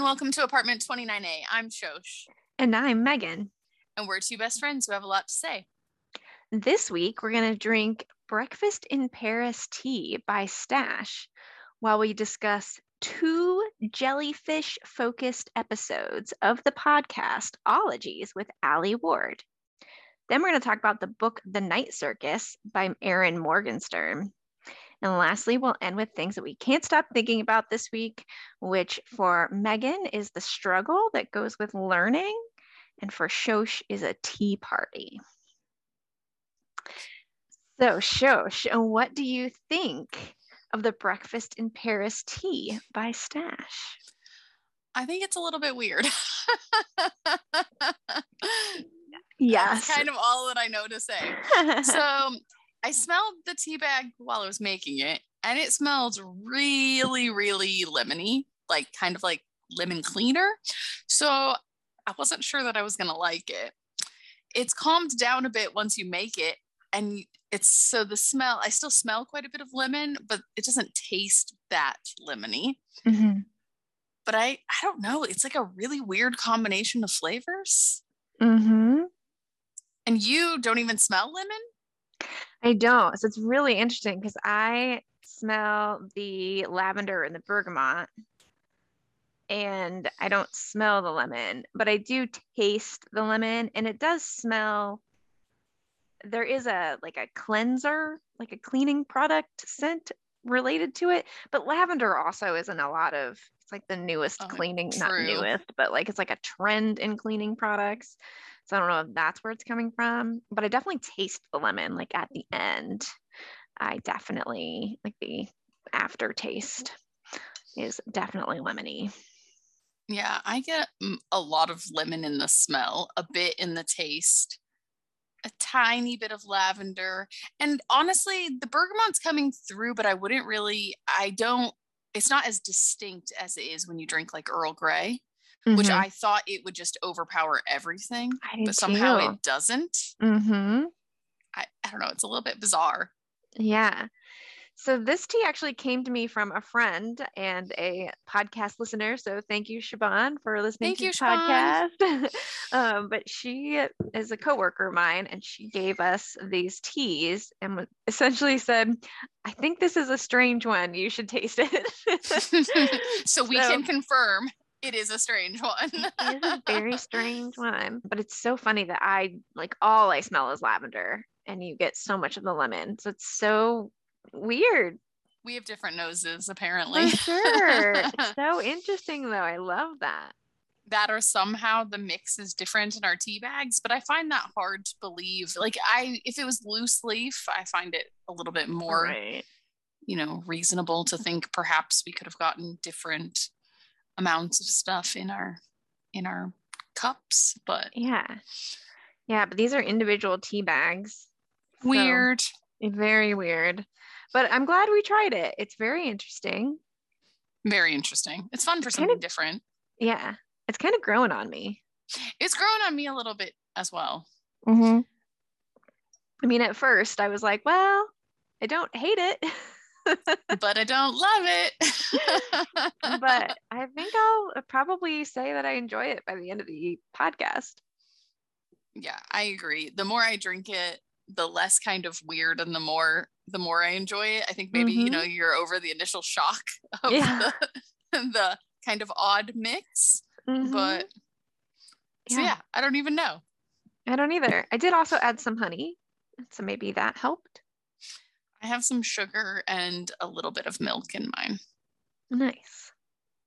and welcome to apartment 29A. I'm Shosh. And I'm Megan. And we're two best friends who have a lot to say. This week, we're going to drink Breakfast in Paris tea by Stash while we discuss two jellyfish focused episodes of the podcast Ologies with Alie Ward. Then we're going to talk about the book The Night Circus by Erin Morgenstern. And lastly, we'll end with things that we can't stop thinking about this week, which for Megan is the struggle that goes with learning, and for Shosh is a tea party. So, Shosh, what do you think of the Breakfast in Paris tea by Stash? I think it's a little bit weird. yes. That's kind of all that I know to say. so I smelled the tea bag while I was making it, and it smells really, really lemony, like kind of like lemon cleaner. So I wasn't sure that I was going to like it. It's calmed down a bit once you make it, and it's so the smell, I still smell quite a bit of lemon, but it doesn't taste that lemony. Mm-hmm. But I, I don't know. It's like a really weird combination of flavors. Mm-hmm. And you don't even smell lemon? I don't. So it's really interesting because I smell the lavender and the bergamot and I don't smell the lemon, but I do taste the lemon and it does smell there is a like a cleanser, like a cleaning product scent related to it, but lavender also isn't a lot of it's like the newest oh, cleaning, true. not newest, but like it's like a trend in cleaning products. So I don't know if that's where it's coming from, but I definitely taste the lemon like at the end. I definitely like the aftertaste is definitely lemony. Yeah, I get mm, a lot of lemon in the smell, a bit in the taste, a tiny bit of lavender. And honestly, the bergamot's coming through, but I wouldn't really, I don't, it's not as distinct as it is when you drink like Earl Grey mm-hmm. which I thought it would just overpower everything, but somehow too. it doesn't. Mm-hmm. I, I don't know. It's a little bit bizarre. Yeah. So this tea actually came to me from a friend and a podcast listener. So thank you, Shaban, for listening thank to you, the podcast. um, but she is a coworker of mine, and she gave us these teas and essentially said, "I think this is a strange one. You should taste it." so we so, can confirm it is a strange one. it is a very strange one. But it's so funny that I like all I smell is lavender and you get so much of the lemon. So it's so weird. We have different noses apparently. For sure. it's so interesting though. I love that. That or somehow the mix is different in our tea bags, but I find that hard to believe. Like I if it was loose leaf, I find it a little bit more right. you know, reasonable to think perhaps we could have gotten different amounts of stuff in our in our cups but yeah. Yeah but these are individual tea bags. Weird. so very weird. But i'm glad we tried it. It's very interesting. Very interesting. It's fun for it's something kind of, different. Yeah. It's kind of growing on me. It's growing on me a little bit as well. Mm-hmm. i mean at first i was like well i don't hate it but I don't love it. but I think I'll probably say that I enjoy it by the end of the podcast. Yeah, I agree. The more I drink it, the less kind of weird and the more the more I enjoy it. I think maybe, mm-hmm. you know, you're over the initial shock of yeah. the, the kind of odd mix. Mm-hmm. But so yeah. yeah, I don't even know. I don't either. I did also add some honey. So maybe that helped. I have some sugar and a little bit of milk in mine. Nice.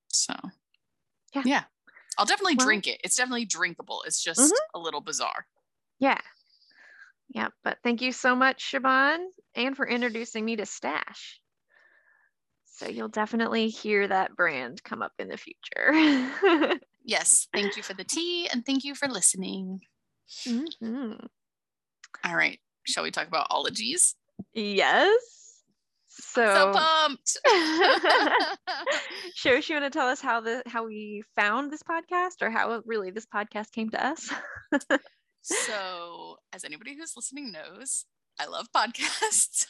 So, yeah. Yeah. I'll definitely well, drink it. It's definitely drinkable. It's just mm-hmm. a little bizarre. Yeah. Yeah. But thank you so much, Shaban, and for introducing me to Stash. So you'll definitely hear that brand come up in the future. yes. Thank you for the tea and thank you for listening. Mm-hmm. All right. Shall we talk about ologies? Yes. So, so pumped. Shosh, you want to tell us how the how we found this podcast or how really this podcast came to us? so, as anybody who's listening knows, I love podcasts.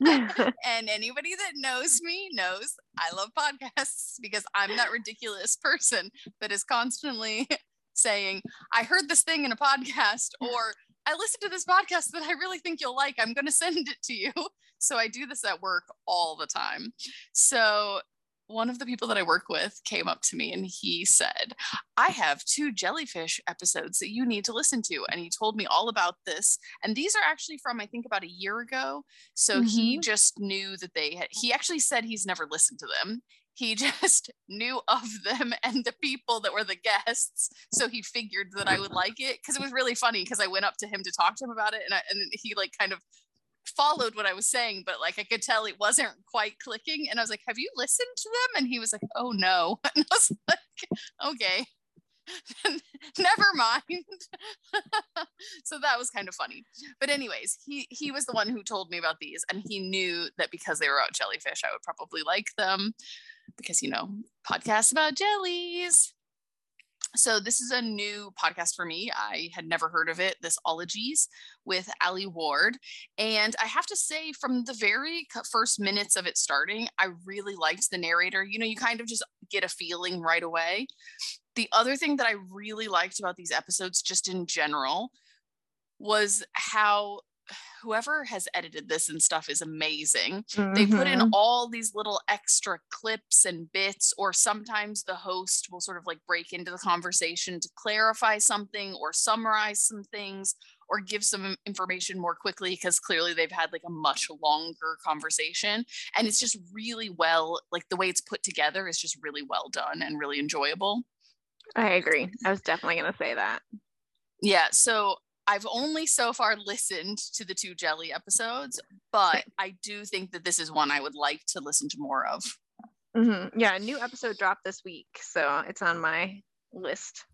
and anybody that knows me knows I love podcasts because I'm that ridiculous person that is constantly saying, I heard this thing in a podcast, or I listened to this podcast that I really think you'll like. I'm going to send it to you. So I do this at work all the time. So one of the people that I work with came up to me and he said, I have two jellyfish episodes that you need to listen to. And he told me all about this. And these are actually from, I think, about a year ago. So mm-hmm. he just knew that they had, he actually said he's never listened to them. He just knew of them and the people that were the guests. So he figured that I would like it because it was really funny because I went up to him to talk to him about it. And, I, and he like kind of followed what I was saying, but like I could tell it wasn't quite clicking. And I was like, Have you listened to them? And he was like, Oh no. And I was like, Okay. Never mind. so that was kind of funny. But anyways, he he was the one who told me about these and he knew that because they were about jellyfish, I would probably like them because you know, podcasts about jellies so this is a new podcast for me. I had never heard of it. This Ologies with Alie Ward, and I have to say, from the very first minutes of it starting, I really liked the narrator. You know, you kind of just get a feeling right away. The other thing that I really liked about these episodes, just in general, was how whoever has edited this and stuff is amazing. Mm-hmm. They put in mm-hmm. all these little extra clips and bits, or sometimes the host will sort of like break into the conversation to clarify something or summarize some things or give some information more quickly because clearly they've had like a much longer conversation. And it's just really well, like the way it's put together is just really well done and really enjoyable. I agree. I was definitely going to say that. Yeah. So I've only so far listened to the two jelly episodes, but I do think that this is one I would like to listen to more of. Mm-hmm. Yeah, a new episode dropped this week, so it's on my list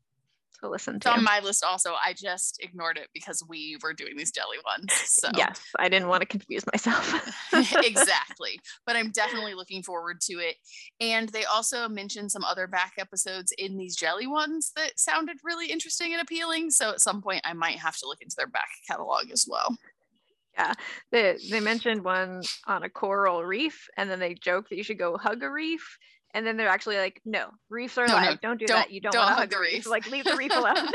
to listen to. It's on my list also. I just ignored it because we were doing these jelly ones. So yes, I didn't want to confuse myself. exactly. But I'm definitely looking forward to it. And they also mentioned some other back episodes in these jelly ones that sounded really interesting and appealing. So at some point I might have to look into their back catalog as well. Yeah, they they mentioned one on a coral reef, and then they joke that you should go hug a reef and then they're actually like, no, reefs are no, alive. No, don't do don't, that. You don't, don't want to hug the reef. reef. Like, leave the reef alone.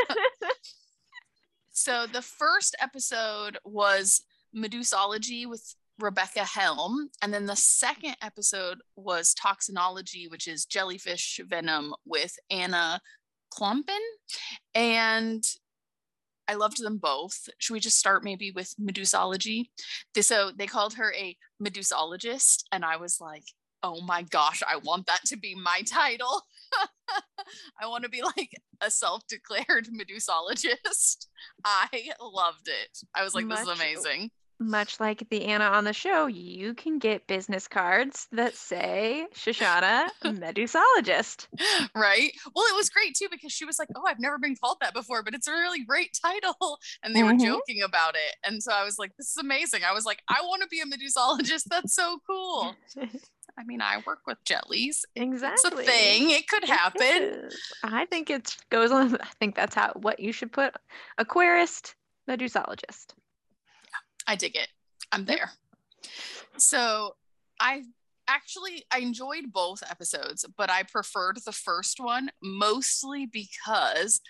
so the first episode was Medusology with Rebecca Helm. And then the second episode was Toxinology, which is jellyfish venom with Anna Klompen. And I loved them both. Should we just start maybe with Medusology? So they called her a Medusologist. And I was like, oh my gosh, I want that to be my title. I want to be like a self declared Medusologist. I loved it. I was like, much, this is amazing. Much like the Anna on the show, you can get business cards that say Shoshana Medusologist. Right. Well, it was great too because she was like, oh, I've never been called that before, but it's a really great title. And they mm-hmm. were joking about it. And so I was like, this is amazing. I was like, I want to be a Medusologist. That's so cool. I mean, I work with jellies. Exactly. It's a thing. It could happen. I think it goes on. I think that's how what you should put aquarist, medusologist. Yeah, I dig it. I'm there. So I actually I enjoyed both episodes, but I preferred the first one mostly because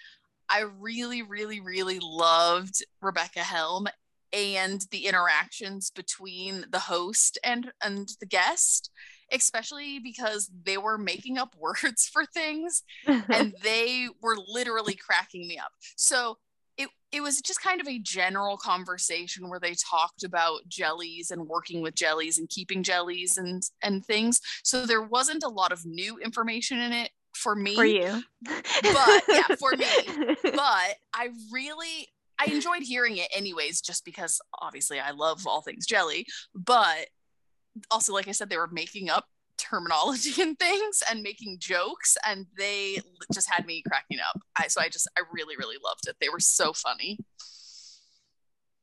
I really, really, really loved Rebecca Helm and the interactions between the host and and the guest especially because they were making up words for things and they were literally cracking me up. So it, it was just kind of a general conversation where they talked about jellies and working with jellies and keeping jellies and and things. So there wasn't a lot of new information in it for me. For you. But yeah, for me. But I really I enjoyed hearing it anyways, just because obviously I love all things jelly. But also like i said they were making up terminology and things and making jokes and they just had me cracking up. I, so i just i really really loved it. They were so funny.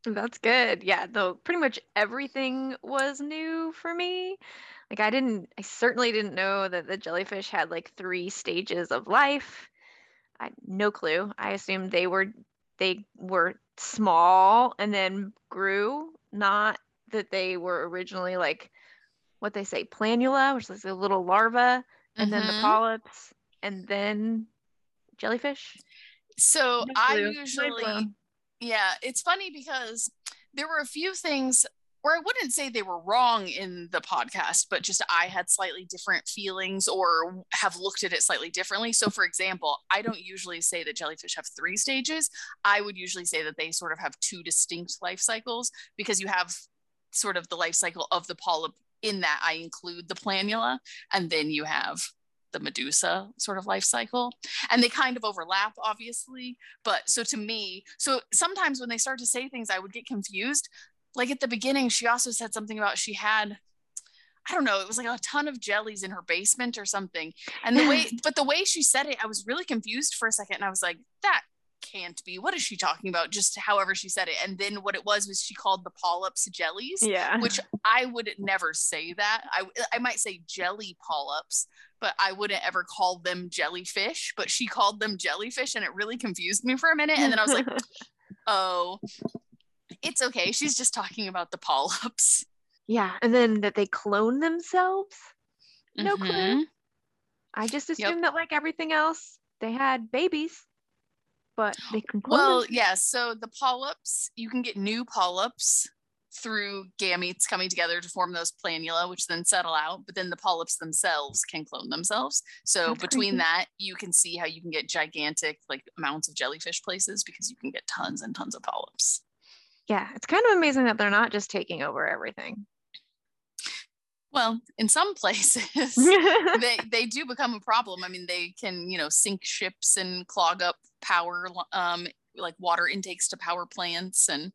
That's good. Yeah though pretty much everything was new for me. Like i didn't i certainly didn't know that the jellyfish had like three stages of life. I no clue. I assumed they were they were small and then grew not that they were originally like what they say planula, which is a little larva, and then the Mhm. polyps, and then jellyfish. So I usually, yeah, it's funny because there were a few things where I wouldn't say they were wrong in the podcast, but just I had slightly different feelings or have looked at it slightly differently. So, for example, I don't usually say that jellyfish have three stages. I would usually say that they sort of have two distinct life cycles because you have sort of the life cycle of the polyp. In that, I include the planula, and then you have the medusa sort of life cycle. And they kind of overlap obviously but so to me so sometimes when they start to say things i would get confused. Like at the beginning she also said something about she had i don't know it was like a ton of jellies in her basement or something. And the way but the way she said it i was really confused for a second and i was like that can't be what is she talking about just however she said it and then what it was was she called the polyps jellies Yeah. which I would never say that. I I might say jelly polyps, but I wouldn't ever call them jellyfish. But she called them jellyfish, and it really confused me for a minute. And then I was like, oh, it's okay. She's just talking about the polyps. yeah. And then that they clone themselves. No clue. Mhm. I just Yep. that like everything else, they had babies, but they can Well, them. yeah. So the polyps, you can get new polyps through gametes coming together to form those planula, which then settle out. But then the polyps themselves can clone themselves. So That's between crazy. that, you can see how you can get gigantic like amounts of jellyfish places because you can get tons and tons of polyps. Yeah, it's kind of amazing that they're not just taking over everything. Well, in some places. they they do become a problem. I mean, they can you know sink ships and clog up power um like water intakes to power plants and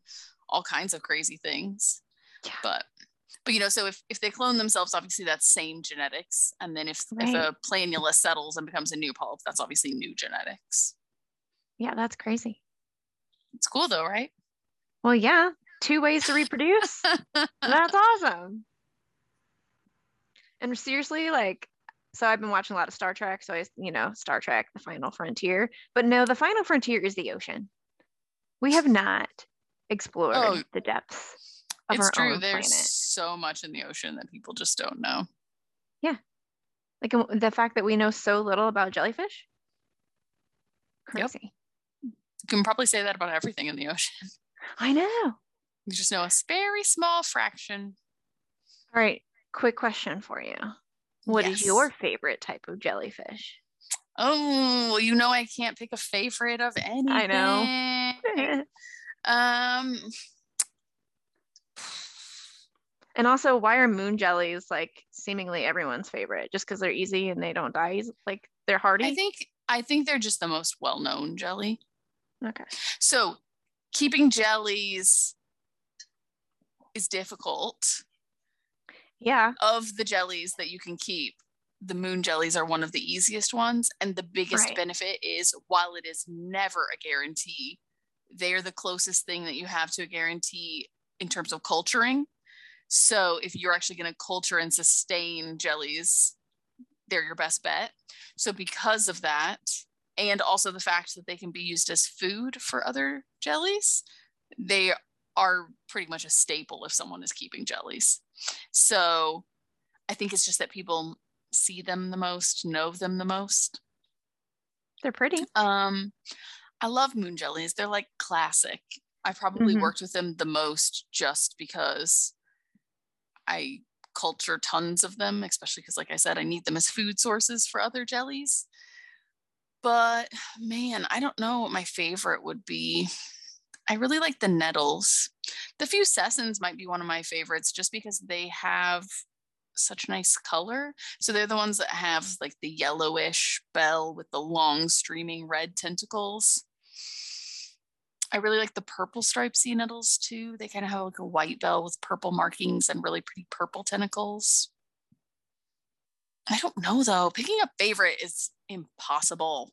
all kinds of crazy things. Yeah. But but you know, so if if they clone themselves, obviously that's same genetics, and then if if a planula settles and becomes a new polyp, that's obviously new genetics. yeah, that's crazy. It's cool though, right? Well, yeah, two ways to reproduce. That's awesome. And seriously, like, so I've been watching a lot of Star Trek. So I, you know, Star Trek, The Final Frontier. But no, the Final Frontier is the ocean. We have not explored Oh, the depths of it's our true. own There's planet. so much in the ocean that people just don't know. Yeah, like the fact that we know so little about jellyfish. Yep. Crazy. You can probably say that about everything in the ocean. I know. You just know a very small fraction. All right. Quick question for you. What is your favorite type of jellyfish? Oh, well, you know I can't pick a favorite of anything. I know. Um, and also, why are moon jellies like seemingly everyone's favorite? Just because they're easy and they don't die? Like they're hardy? I think I think they're just the most well-known jelly. okay. So, keeping jellies is difficult. Yeah. Of the jellies that you can keep, the moon jellies are one of the easiest ones, and the biggest Right. benefit is while it is never a guarantee, they are the closest thing that you have to a guarantee in terms of culturing. So if you're actually going to culture and sustain jellies, they're your best bet. So because of that, and also the fact that they can be used as food for other jellies, they are pretty much a staple if someone is keeping jellies. So I think it's just that people see them the most, know them the most. They're pretty. Um, I love moon jellies. They're like classic. I probably Mhm. worked with them the most just because I culture tons of them, especially because, like I said, I need them as food sources for other jellies. But man, I don't know what my favorite would be. I really like the nettles. The fuscescens might be one of my favorites just because they have such nice color. So they're the ones that have like the yellowish bell with the long streaming red tentacles. I really like the purple striped sea nettles too. They kind of have like a white bell with purple markings and really pretty purple tentacles. I don't know though. Picking a favorite is impossible.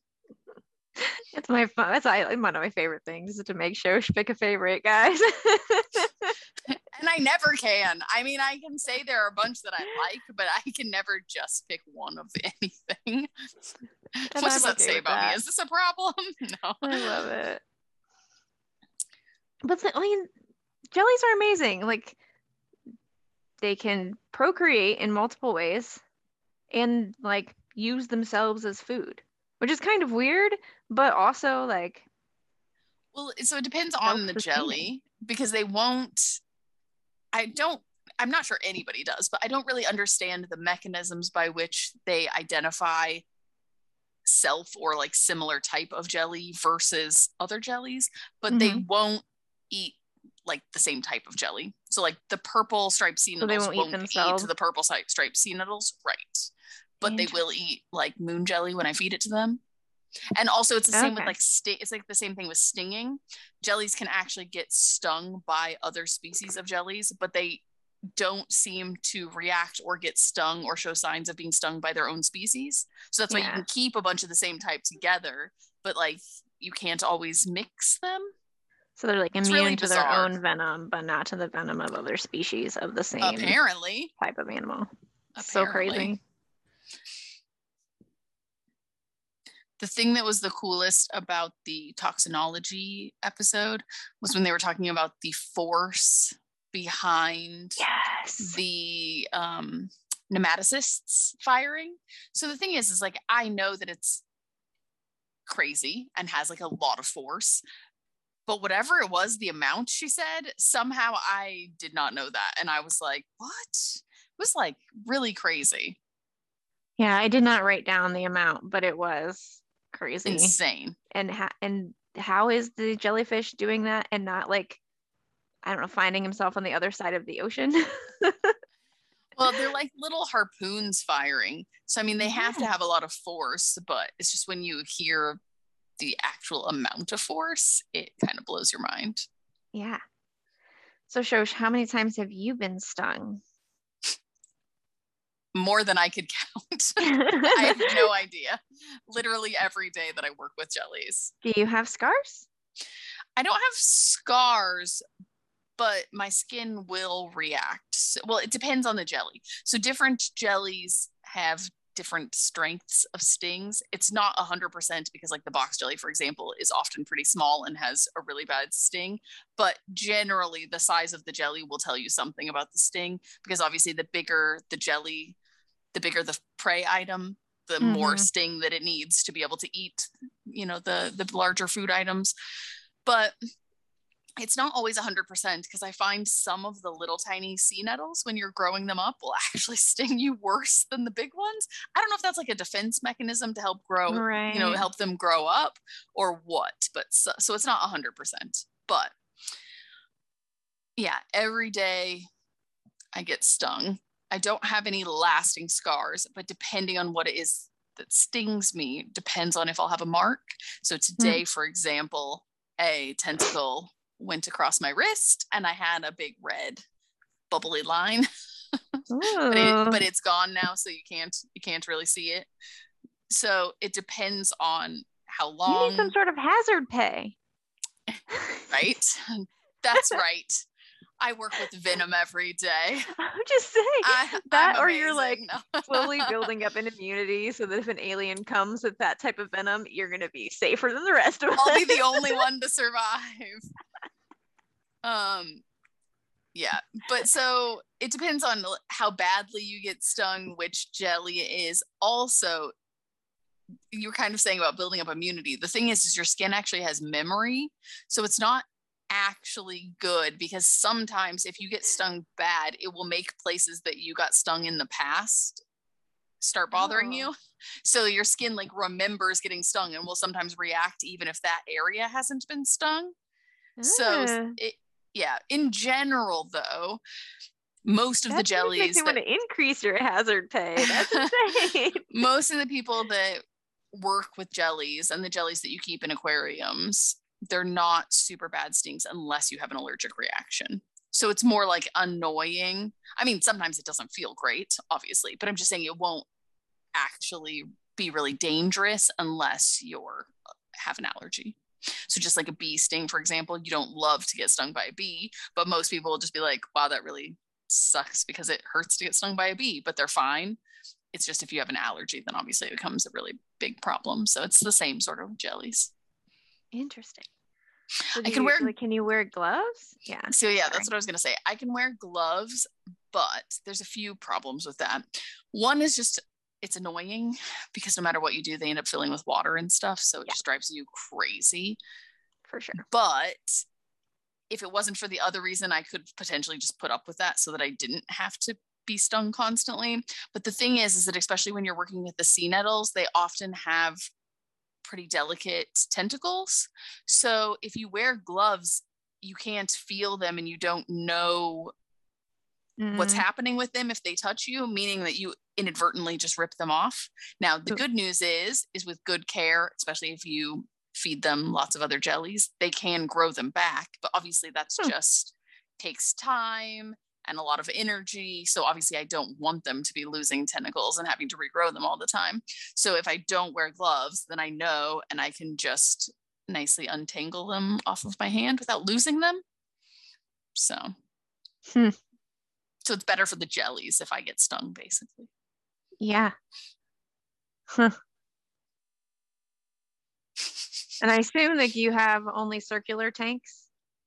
It's my fun. That's I, one of my favorite things is to make sure pick a favorite, guys. And I never can. I mean, I can say there are a bunch that I like, but I can never just pick one of anything. And what does I'm that okay say about that. me? Is this a problem? no. I love it. But I mean, jellies are amazing. Like they can procreate in multiple ways and like use themselves as food, which is kind of weird, but also like well, so it depends on the jelly because they won't I don't I'm not sure anybody does, but I don't really understand the mechanisms by which they identify self or like similar type of jelly versus other jellies, but mm-hmm. they won't eat like the same type of jelly. So like the purple striped sea nettles so won't, won't eat, eat the purple striped sea nettles, right? But they will eat like moon jelly when I feed it to them. And also it's the same with like sti- it's like the same thing with stinging. Jellies can actually get stung by other species of jellies, but they don't seem to react or get stung or show signs of being stung by their own species. So that's why yeah. you can keep a bunch of the same type together, but like you can't always mix them. So they're like immune really to bizarre. their own venom, but not to the venom of other species of the same apparently type of animal. Apparently. So crazy. The thing that was the coolest about the toxinology episode was when they were talking about the force behind yes. the um, nematocysts firing. So the thing is, is like I know that it's crazy and has like a lot of force, but whatever it was, the amount she said, somehow I did not know that, and I was like, what? It was like really crazy. Yeah, I did not write down the amount, but it was crazy, insane. And ha- and how is the jellyfish doing that and not like I don't know, finding himself on the other side of the ocean. well, they're like little harpoons firing. So, I mean, they have yeah. to have a lot of force, but it's just when you hear the actual amount of force, it kind of blows your mind. Yeah. So, Shosh, how many times have you been stung? More than I could count. I have no idea. Literally every day that I work with jellies. Do you have scars? I don't have scars, but my skin will react. So, well, it depends on the jelly. So different jellies have different strengths of stings. It's not 100% because like the box jelly for example is often pretty small and has a really bad sting, but generally the size of the jelly will tell you something about the sting because obviously the bigger the jelly, the bigger the prey item, the mm-hmm. more sting that it needs to be able to eat, you know, the the larger food items. But it's not always 100% because I find some of the little tiny sea nettles when you're growing them up will actually sting you worse than the big ones. I don't know if that's like a defense mechanism to help grow, right. you know, help them grow up or what, but so, so it's not 100%. But yeah, every day I get stung. I don't have any lasting scars, but depending on what it is that stings me depends on if I'll have a mark. So today, mm. for example, a tentacle went across my wrist and I had a big red bubbly line. but, it, but it's gone now, so you can't you can't really see it. So it depends on how long. You need some sort of hazard pay. right? That's right. I work with venom every day. I'm just saying I, that, I'm or amazing. you're like slowly building up an immunity so that if an alien comes with that type of venom, you're gonna be safer than the rest of us. I'll be the only one to survive. Um, yeah, but so it depends on how badly you get stung, which jelly is. Also, you were kind of saying about building up immunity. The thing is, is your skin actually has memory, so it's not actually good because sometimes if you get stung bad, it will make places that you got stung in the past start bothering oh. you. So your skin like remembers getting stung and will sometimes react even if that area hasn't been stung. So ah. it, yeah. In general, though, most of that the jellies that, want to increase your hazard pay. That's insane. most of the people that work with jellies and the jellies that you keep in aquariums, they're not super bad stings unless you have an allergic reaction. So it's more like annoying. I mean, sometimes it doesn't feel great, obviously, but I'm just saying it won't actually be really dangerous unless you're uh, have an allergy. So just like a bee sting, for example, you don't love to get stung by a bee, but most people will just be like, wow, that really sucks because it hurts to get stung by a bee, but they're fine. It's just if you have an allergy, then obviously it becomes a really big problem. So it's the same sort of jellies. Interesting. So I can you- wear- like, can you wear gloves? Yeah. So yeah, Sorry. that's what I was gonna say. I can wear gloves, but there's a few problems with that. One is just it's annoying because no matter what you do, they end up filling with water and stuff. So it Yeah. just drives you crazy. For sure. But if it wasn't for the other reason, I could potentially just put up with that so that I didn't have to be stung constantly. But the thing is, is that especially when you're working with the sea nettles, they often have pretty delicate tentacles. So if you wear gloves, you can't feel them and you don't know what's Mhm. happening with them if they touch you, meaning that you inadvertently just rip them off. Now, the good news is, is with good care, especially if you feed them lots of other jellies, they can grow them back. But obviously, that's Hmm. just takes time and a lot of energy. So obviously, I don't want them to be losing tentacles and having to regrow them all the time. So if I don't wear gloves, then I know and I can just nicely untangle them off of my hand without losing them. So. Hmm. So it's better for the jellies if I get stung, basically. Yeah. Huh. And I assume that you have only circular tanks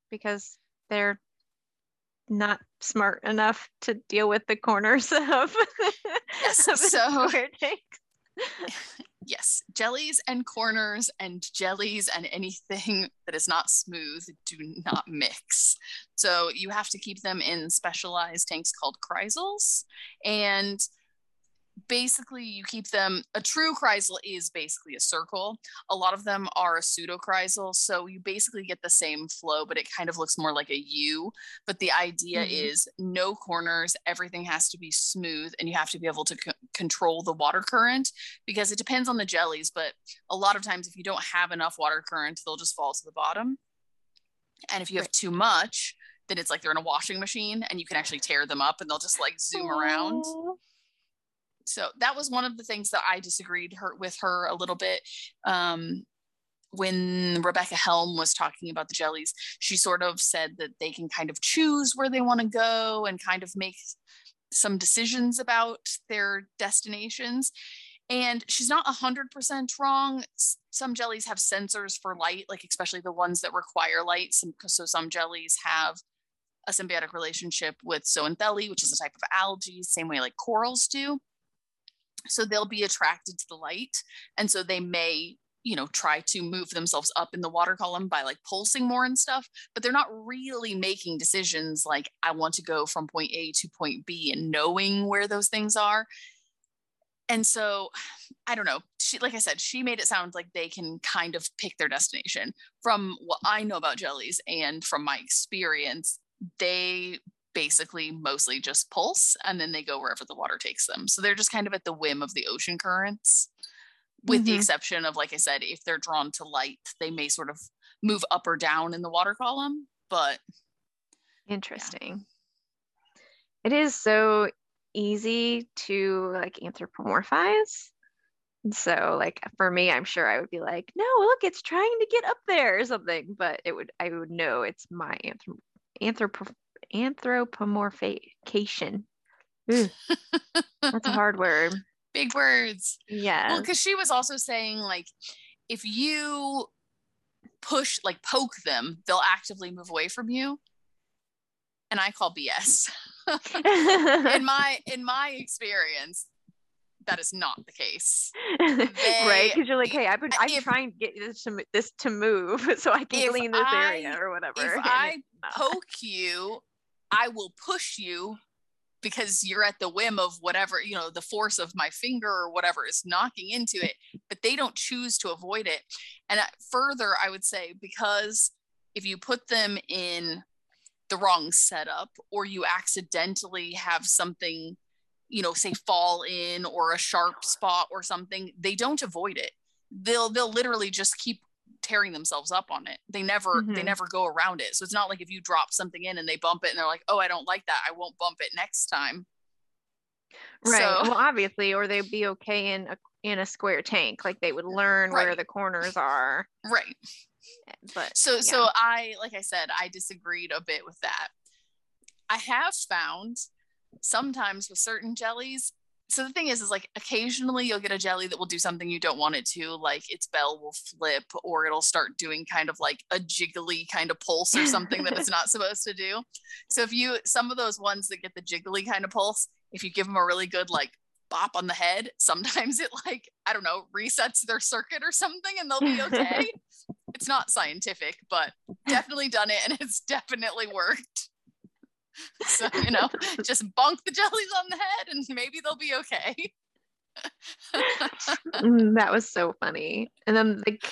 because they're not smart enough to deal with the corners of, Yes, of so- square tank. yes, jellies and corners and jellies and anything that is not smooth do not mix. So you have to keep them in specialized tanks called kreisels. And basically, you keep them, a true kreisel is basically a circle. A lot of them are a pseudo kreisel. So you basically get the same flow, but it kind of looks more like a U. But the idea Mhm. is no corners, everything has to be smooth, and you have to be able to c- control the water current because it depends on the jellies. But a lot of times, if you don't have enough water current, they'll just fall to the bottom. And if you have too much, then it's like they're in a washing machine and you can actually tear them up and they'll just like zoom around Aw. So that was one of the things that I disagreed her with her a little bit. Um, when Rebecca Helm was talking about the jellies, she sort of said that they can kind of choose where they want to go and kind of make some decisions about their destinations. And she's not 100% wrong. Some jellies have sensors for light, like especially the ones that require light. Some, so some jellies have a symbiotic relationship with zooxanthellae, which is a type of algae, same way like corals do so they'll be attracted to the light. And so they may you know try to move themselves up in the water column by like pulsing more and stuff but they're not really making decisions like i want to go from point a to point b and knowing where those things are. And so i don't know. She like i said she made it sound like they can kind of pick their destination. From what i know about jellies and from my experience they basically mostly just pulse and then they go wherever the water takes them. So they're just kind of at the whim of the ocean currents, with the Mhm. exception of, like I said, if they're drawn to light, they may sort of move up or down in the water column. But Interesting. It is so easy to like anthropomorphize. So like for me, I'm sure I would be like, no, look, it's trying to get up there or something. But it would I would know it's my anthrop anthropo anthropomorphication. Ooh, that's a hard word. big words. Yeah. Well, because she was also saying, like, if you push, like, poke them, they'll actively move away from you. And I call BS. in my in my experience, that is not the case. right because you're like hey i've been i'm if- trying to get this to, this to move so i can clean this I- area or whatever If I poke you, I will push you because you're at the whim of whatever, you know, the force of my finger or whatever is knocking into it, but they don't choose to avoid it. And further, I would say because if you put them in the wrong setup or you accidentally have something, you know, say fall in or a sharp spot or something, they don't avoid it. They'll they'll literally just keep tearing themselves up on it. They never they Mhm. never go around it. So it's not like if you drop something in and they bump it and they're like, "Oh, I don't like that. I won't bump it next time." right So- well obviously or they'd be okay in a in a square tank like they would learn where the corners are Right. but So yeah. so I like I said, I disagreed a bit with that. I have found sometimes with certain jellies, so the thing is, is like occasionally you'll get a jelly that will do something you don't want it to, like its bell will flip or it'll start doing kind of like a jiggly kind of pulse or something that it's not supposed to do. So if you, some of those ones that get the jiggly kind of pulse, if you give them a really good like bop on the head, sometimes it like, I don't know, resets their circuit or something and they'll be okay. it's not scientific, but definitely done it and it's definitely worked. so you know just bonk the jellies on the head and maybe they'll be okay mm, that was so funny and then like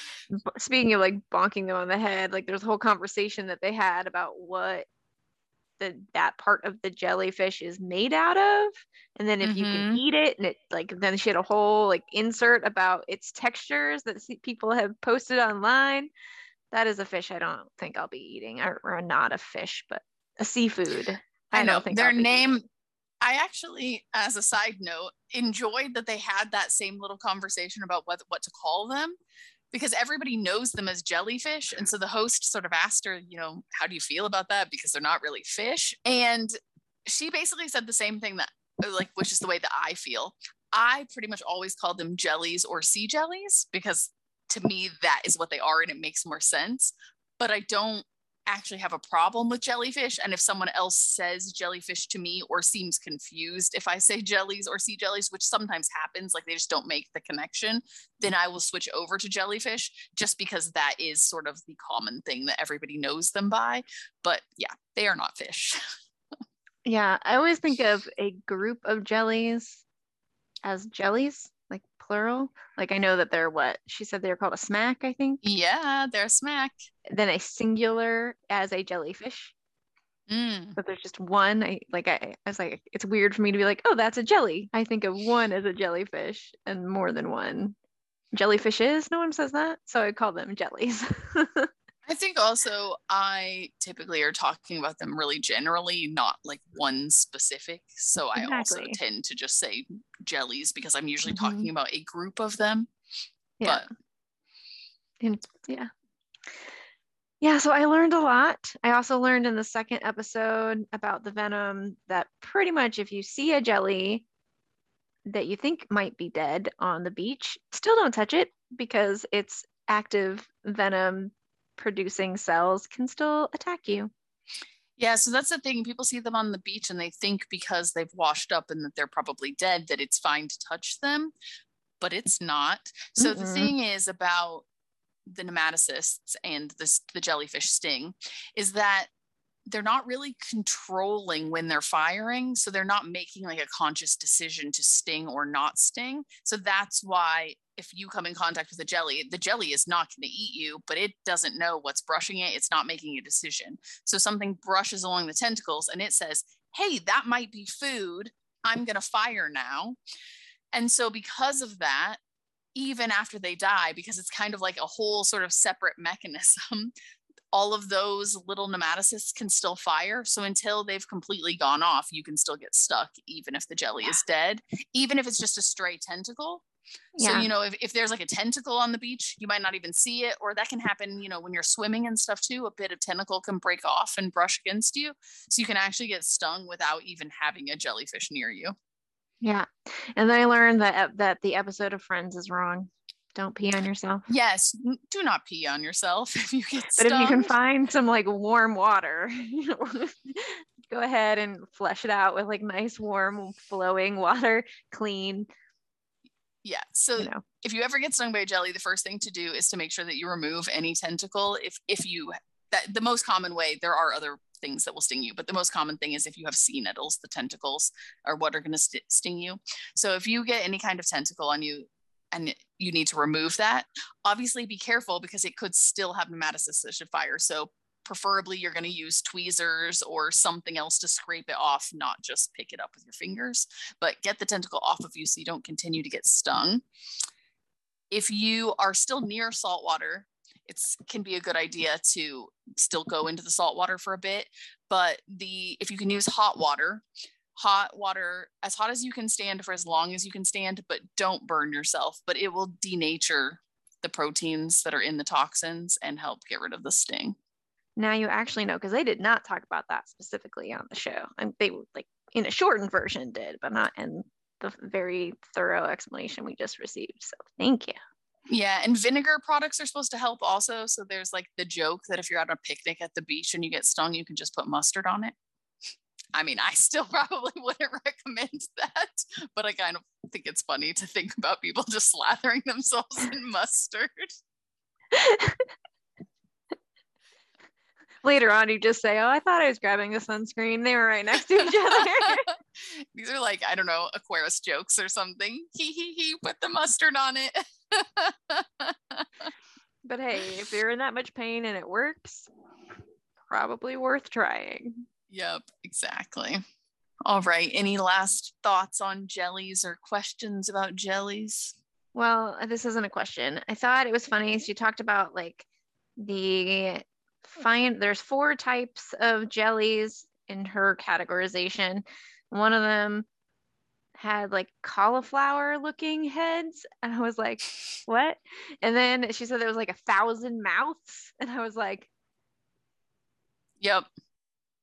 speaking of like bonking them on the head like there's a whole conversation that they had about what the that part of the jellyfish is made out of and then if mm-hmm. you can mm-hmm. eat it and it like then she had a whole like insert about its textures that people have posted online that is a fish i don't think i'll be eating or, or not a fish but seafood. I, I know their name. I actually, as a side note, enjoyed that they had that same little conversation about what what to call them because everybody knows them as jellyfish. And so the host sort of asked her, you know, how do you feel about that? Because they're not really fish. And she basically said the same thing that, like, which is the way that I feel. I pretty much always call them jellies or sea jellies because to me, that is what they are and it makes more sense. But I don't actually have a problem with jellyfish. And if someone else says jellyfish to me or seems confused if I say jellies or sea jellies, which sometimes happens, like they just don't make the connection, then I will switch over to jellyfish just because that is sort of the common thing that everybody knows them by. But yeah, they are not fish. yeah, I always think of a group of jellies as jellies plural? Like I know that they're what she said they're called a smack, I think. Yeah, they're a smack. Then a singular as a jellyfish. Mm. But there's just one. I like I, I was like, it's weird for me to be like, oh, that's a jelly. I think of one as a jellyfish and more than one. Jellyfishes, no one says that. So I call them jellies. I think also I typically are talking about them really generally, not like one specific. So I also tend to just say jellies because I'm usually mm-hmm. talking about a group of them. Yeah. But and, yeah. Yeah, so I learned a lot. I also learned in the second episode about the venom that pretty much if you see a jelly that you think might be dead on the beach, still don't touch it because it's active venom producing cells can still attack you. Yeah, so that's the thing. People see them on the beach and they think because they've washed up and that they're probably dead that it's fine to touch them, but it's not. So mm the thing is about the nematocysts and this, the jellyfish sting is that they're not really controlling when they're firing. So they're not making like a conscious decision to sting or not sting. So that's why if you come in contact with a jelly, the jelly is not going to eat you, but it doesn't know what's brushing it. It's not making a decision. So something brushes along the tentacles and it says, hey, that might be food. I'm going to fire now. And so because of that, even after they die, because it's kind of like a whole sort of separate mechanism, all of those little nematocysts can still fire. So until they've completely gone off, you can still get stuck, even if the jelly is dead, even if it's just a stray tentacle. Yeah. So, you know, if, if there's like a tentacle on the beach, you might not even see it. Or that can happen, you know, when you're swimming and stuff too. A bit of tentacle can break off and brush against you. So you can actually get stung without even having a jellyfish near you. Yeah. And then I learned that uh, that the episode of Friends is wrong. Don't pee on yourself. Yes, do not pee on yourself if you get But if you can find some like warm water, go ahead and flush it out with like nice warm flowing water, clean. Yeah. So you know. if you ever get stung by a jelly, the first thing to do is to make sure that you remove any tentacle. If if you that the most common way, there are other things that will sting you, but the most common thing is if you have sea nettles, the tentacles are what are going to st- sting you. So if you get any kind of tentacle on you, and you need to remove that. Obviously, be careful because it could still have nematocysts that should fire. So preferably you're going to use tweezers or something else to scrape it off, not just pick it up with your fingers, but get the tentacle off of you so you don't continue to get stung. If you are still near salt water, it can be a good idea to still go into the salt water for a bit. But the if you can use hot water, hot water as hot as you can stand for as long as you can stand, but don't burn yourself. But it will denature the proteins that are in the toxins and help get rid of the sting. Now you actually know because they did not talk about that specifically on the show. And they like in a shortened version did, but not in the very thorough explanation we just received. So thank you. Yeah, and vinegar products are supposed to help also. So there's like the joke that if you're at a picnic at the beach and you get stung, you can just put mustard on it. I mean, I still probably wouldn't recommend that, but I kind of think it's funny to think about people just slathering themselves in mustard. Later on, you just say, Oh, I thought I was grabbing a sunscreen. They were right next to each other. These are like, I don't know, Aquarius jokes or something. He, he, he, put the mustard on it. but hey, if you're in that much pain and it works, probably worth trying. Yep, exactly. All right. Any last thoughts on jellies or questions about jellies? Well, this isn't a question. I thought it was funny. She talked about like the fine, there's four types of jellies in her categorization. One of them had like cauliflower looking heads and i was like what and then she said there was like a thousand mouths and i was like yep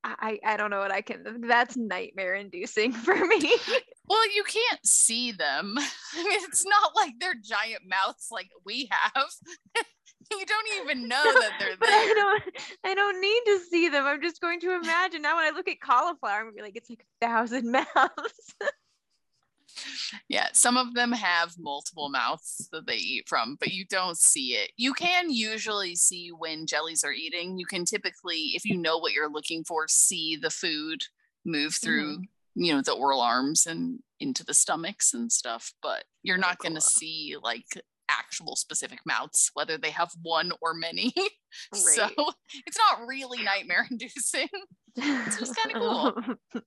I, I don't know what I can. That's nightmare inducing for me. well, you can't see them. I mean, it's not like they're giant mouths like we have. you don't even know that they're there. I don't. I don't need to see them. I'm just going to imagine now. When I look at cauliflower, I'm gonna be like, it's like a thousand mouths yeah, some of them have multiple mouths that they eat from, but you don't see it. You can usually see when jellies are eating. You can typically, if you know what you're looking for, see the food move through, mm-hmm. you know, the oral arms and into the stomachs and stuff, but you're not going to see like actual specific mouths, whether they have one or many. Right. so it's not really nightmare inducing. it's just kind of cool.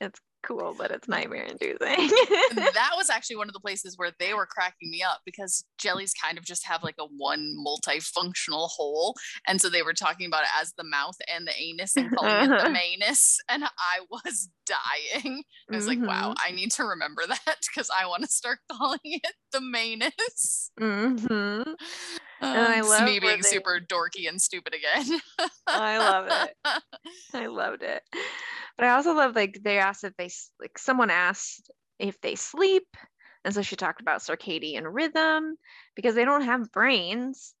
it's cool, but it's nightmare inducing. that was actually one of the places where they were cracking me up because jellies kind of just have like a one multifunctional hole. And so they were talking about it as the mouth and the anus and calling it the manus. And I was dying. I was mm-hmm. like, wow, I need to remember that because I want to start calling it the manus. Mm-hmm. Um, and I love me being they... super dorky and stupid again. I love it. I loved it. But I also love like they asked if they like someone asked if they sleep, and so she talked about circadian rhythm because they don't have brains.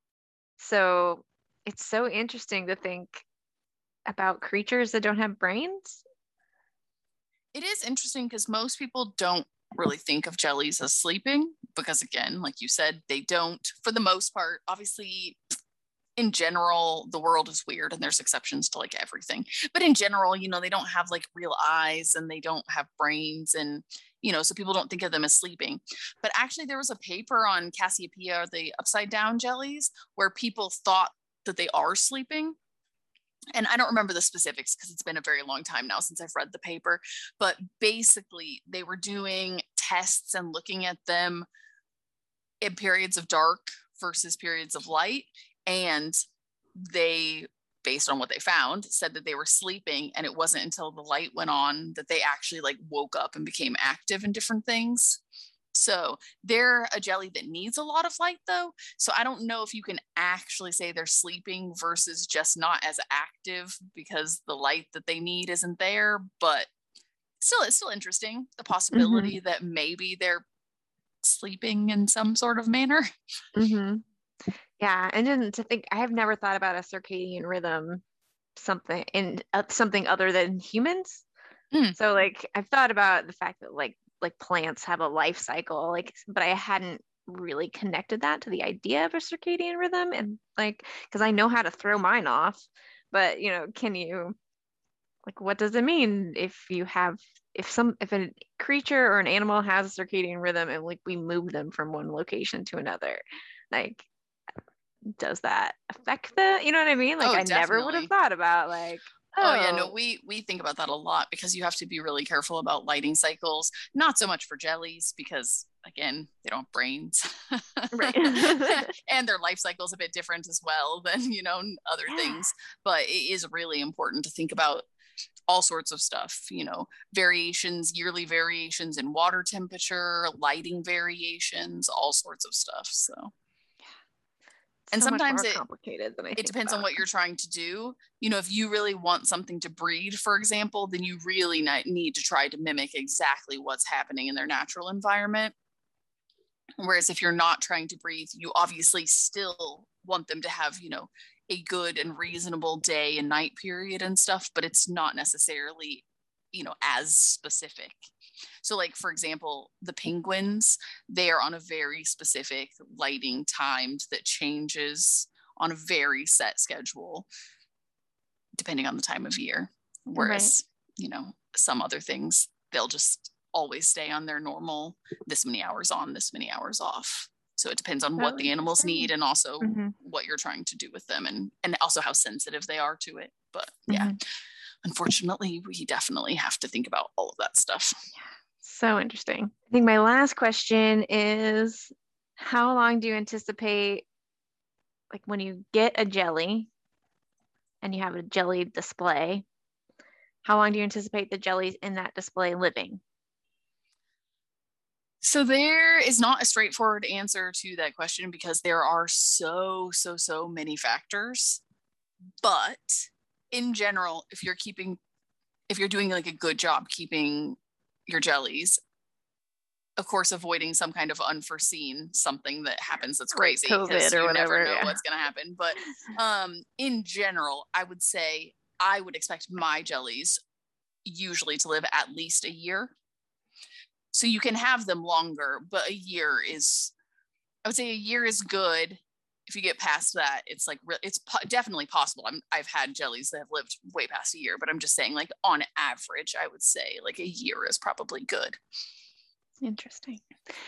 So it's so interesting to think about creatures that don't have brains. It is interesting because most people don't really think of jellies as sleeping because again like you said they don't for the most part obviously in general the world is weird and there's exceptions to like everything. But in general you know they don't have like real eyes and they don't have brains and you know so people don't think of them as sleeping. But actually there was a paper on Cassiopea the upside down jellies where people thought that they are sleeping. And I don't remember the specifics because it's been a very long time now since I've read the paper, but basically they were doing tests and looking at them in periods of dark versus periods of light. And they, based on what they found, said that they were sleeping. And it wasn't until the light went on that they actually like woke up and became active in different things. So they're a jelly that needs a lot of light though. So I don't know if you can actually say they're sleeping versus just not as active because the light that they need isn't there. But still, it's still interesting. The possibility mm-hmm. that maybe they're sleeping in some sort of manner. Mm-hmm. Yeah. And then to think, I have never thought about a circadian rhythm something in uh, something other than humans. Mm. So like I've thought about the fact that like like plants have a life cycle like but i hadn't really connected that to the idea of a circadian rhythm and like because i know how to throw mine off but you know can you like what does it mean if you have if some if a creature or an animal has a circadian rhythm and like we move them from one location to another like does that affect the you know what i mean like oh, i definitely. never would have thought about like Oh. oh. yeah, no, oh. we we think about that a lot because you have to be really careful about lighting cycles. Not so much for jellies because again, they don't have brains. right. and their life cycle is a bit different as well than, you know, other yeah. things. But it is really important to think about all sorts of stuff, you know, variations, yearly variations in water temperature, lighting variations, all sorts of stuff. So yeah. and So sometimes it complicated than I it depends on what you're trying to do. You know, if you really want something to breed, for example, then you really need to try to mimic exactly what's happening in their natural environment. Whereas if you're not trying to breathe, you obviously still want them to have, you know, a good and reasonable day and night period and stuff, but it's not necessarily, you know, as specific. So, like, for example, the penguins, they are on a very specific lighting timed that changes on a very set schedule depending on the time of year. Whereas, you know, some other things, they'll just always stay on their normal this many hours on, this many hours off. So it depends on what Oh, the animals need and also Mhm, what you're trying to do with them and and also how sensitive they are to it. But yeah, mhm. unfortunately, we definitely have to think about all of that stuff. So interesting. I think my last question is how long do you anticipate like when you get a jelly and you have a jelly display, how long do you anticipate the jellies in that display living? So there is not a straightforward answer to that question because there are so so so many factors. But in general, if you're keeping if you're doing like a good job keeping your jellies, of course avoiding some kind of unforeseen something that happens that's crazy COVID or you whatever, never know yeah. what's going to happen. But um in general, I would say I would expect my jellies usually to live at least a year so you can have them longer but a year is i would say a year is good. If you get past that it's like it's po- definitely possible. I'm, i've had jellies that have lived way past a year but i'm just saying like on average i would say like a year is probably good. Interesting.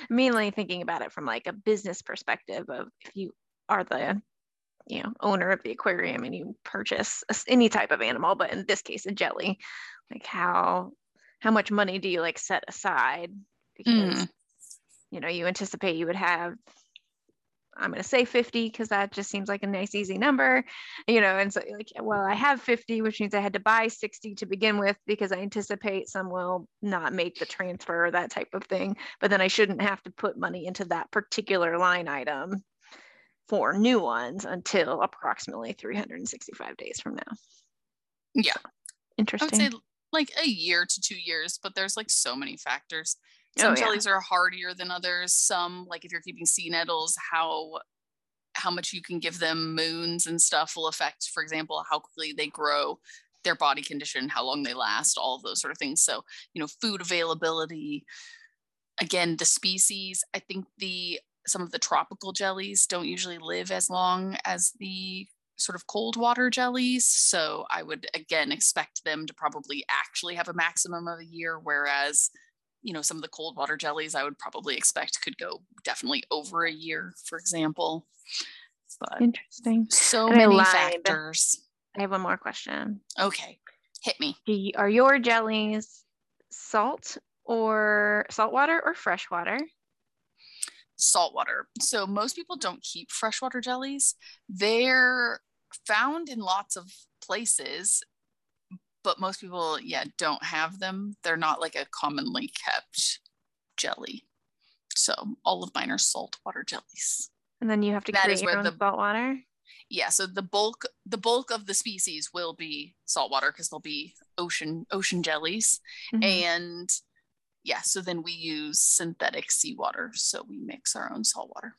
Mainly thinking about it from like a business perspective of if you are the you know owner of the aquarium and you purchase any type of animal, but in this case a jelly, like how how much money do you like set aside because Mm. you know you anticipate you would have I'm going to say 50 because that just seems like a nice, easy number, you know. And so, like, well, I have 50, which means I had to buy 60 to begin with because I anticipate some will not make the transfer or that type of thing. But then I shouldn't have to put money into that particular line item for new ones until approximately 365 days from now. Yeah. Interesting. Like a year to two years, but there's like so many factors. Oh, Some yeah. jellies are hardier than others. Some, like if you're keeping sea nettles, how how much you can give them moons and stuff will affect, for example, how quickly they grow, their body condition, how long they last, all of those sort of things. So, you know, food availability, again, the species. I think the some of the tropical jellies don't usually live as long as the sort of cold water jellies. So I would again expect them to probably actually have a maximum of a year, whereas you know some of the cold water jellies I would probably expect could go definitely over a year, for example. But Interesting. so And many factors. I have one more question. Okay, hit me. You, are your jellies salt or salt water or freshwater? saltwater. So most people don't keep freshwater jellies. They're found in lots of places, but most people, yeah, don't have them. They're not like a commonly kept jelly. So all of mine are saltwater jellies. And then you have to That is create your own the- saltwater. Yeah, so the bulk the bulk of the species will be saltwater because they'll be ocean ocean jellies. Mhm. And yeah, so then we use synthetic seawater. So we mix our own saltwater.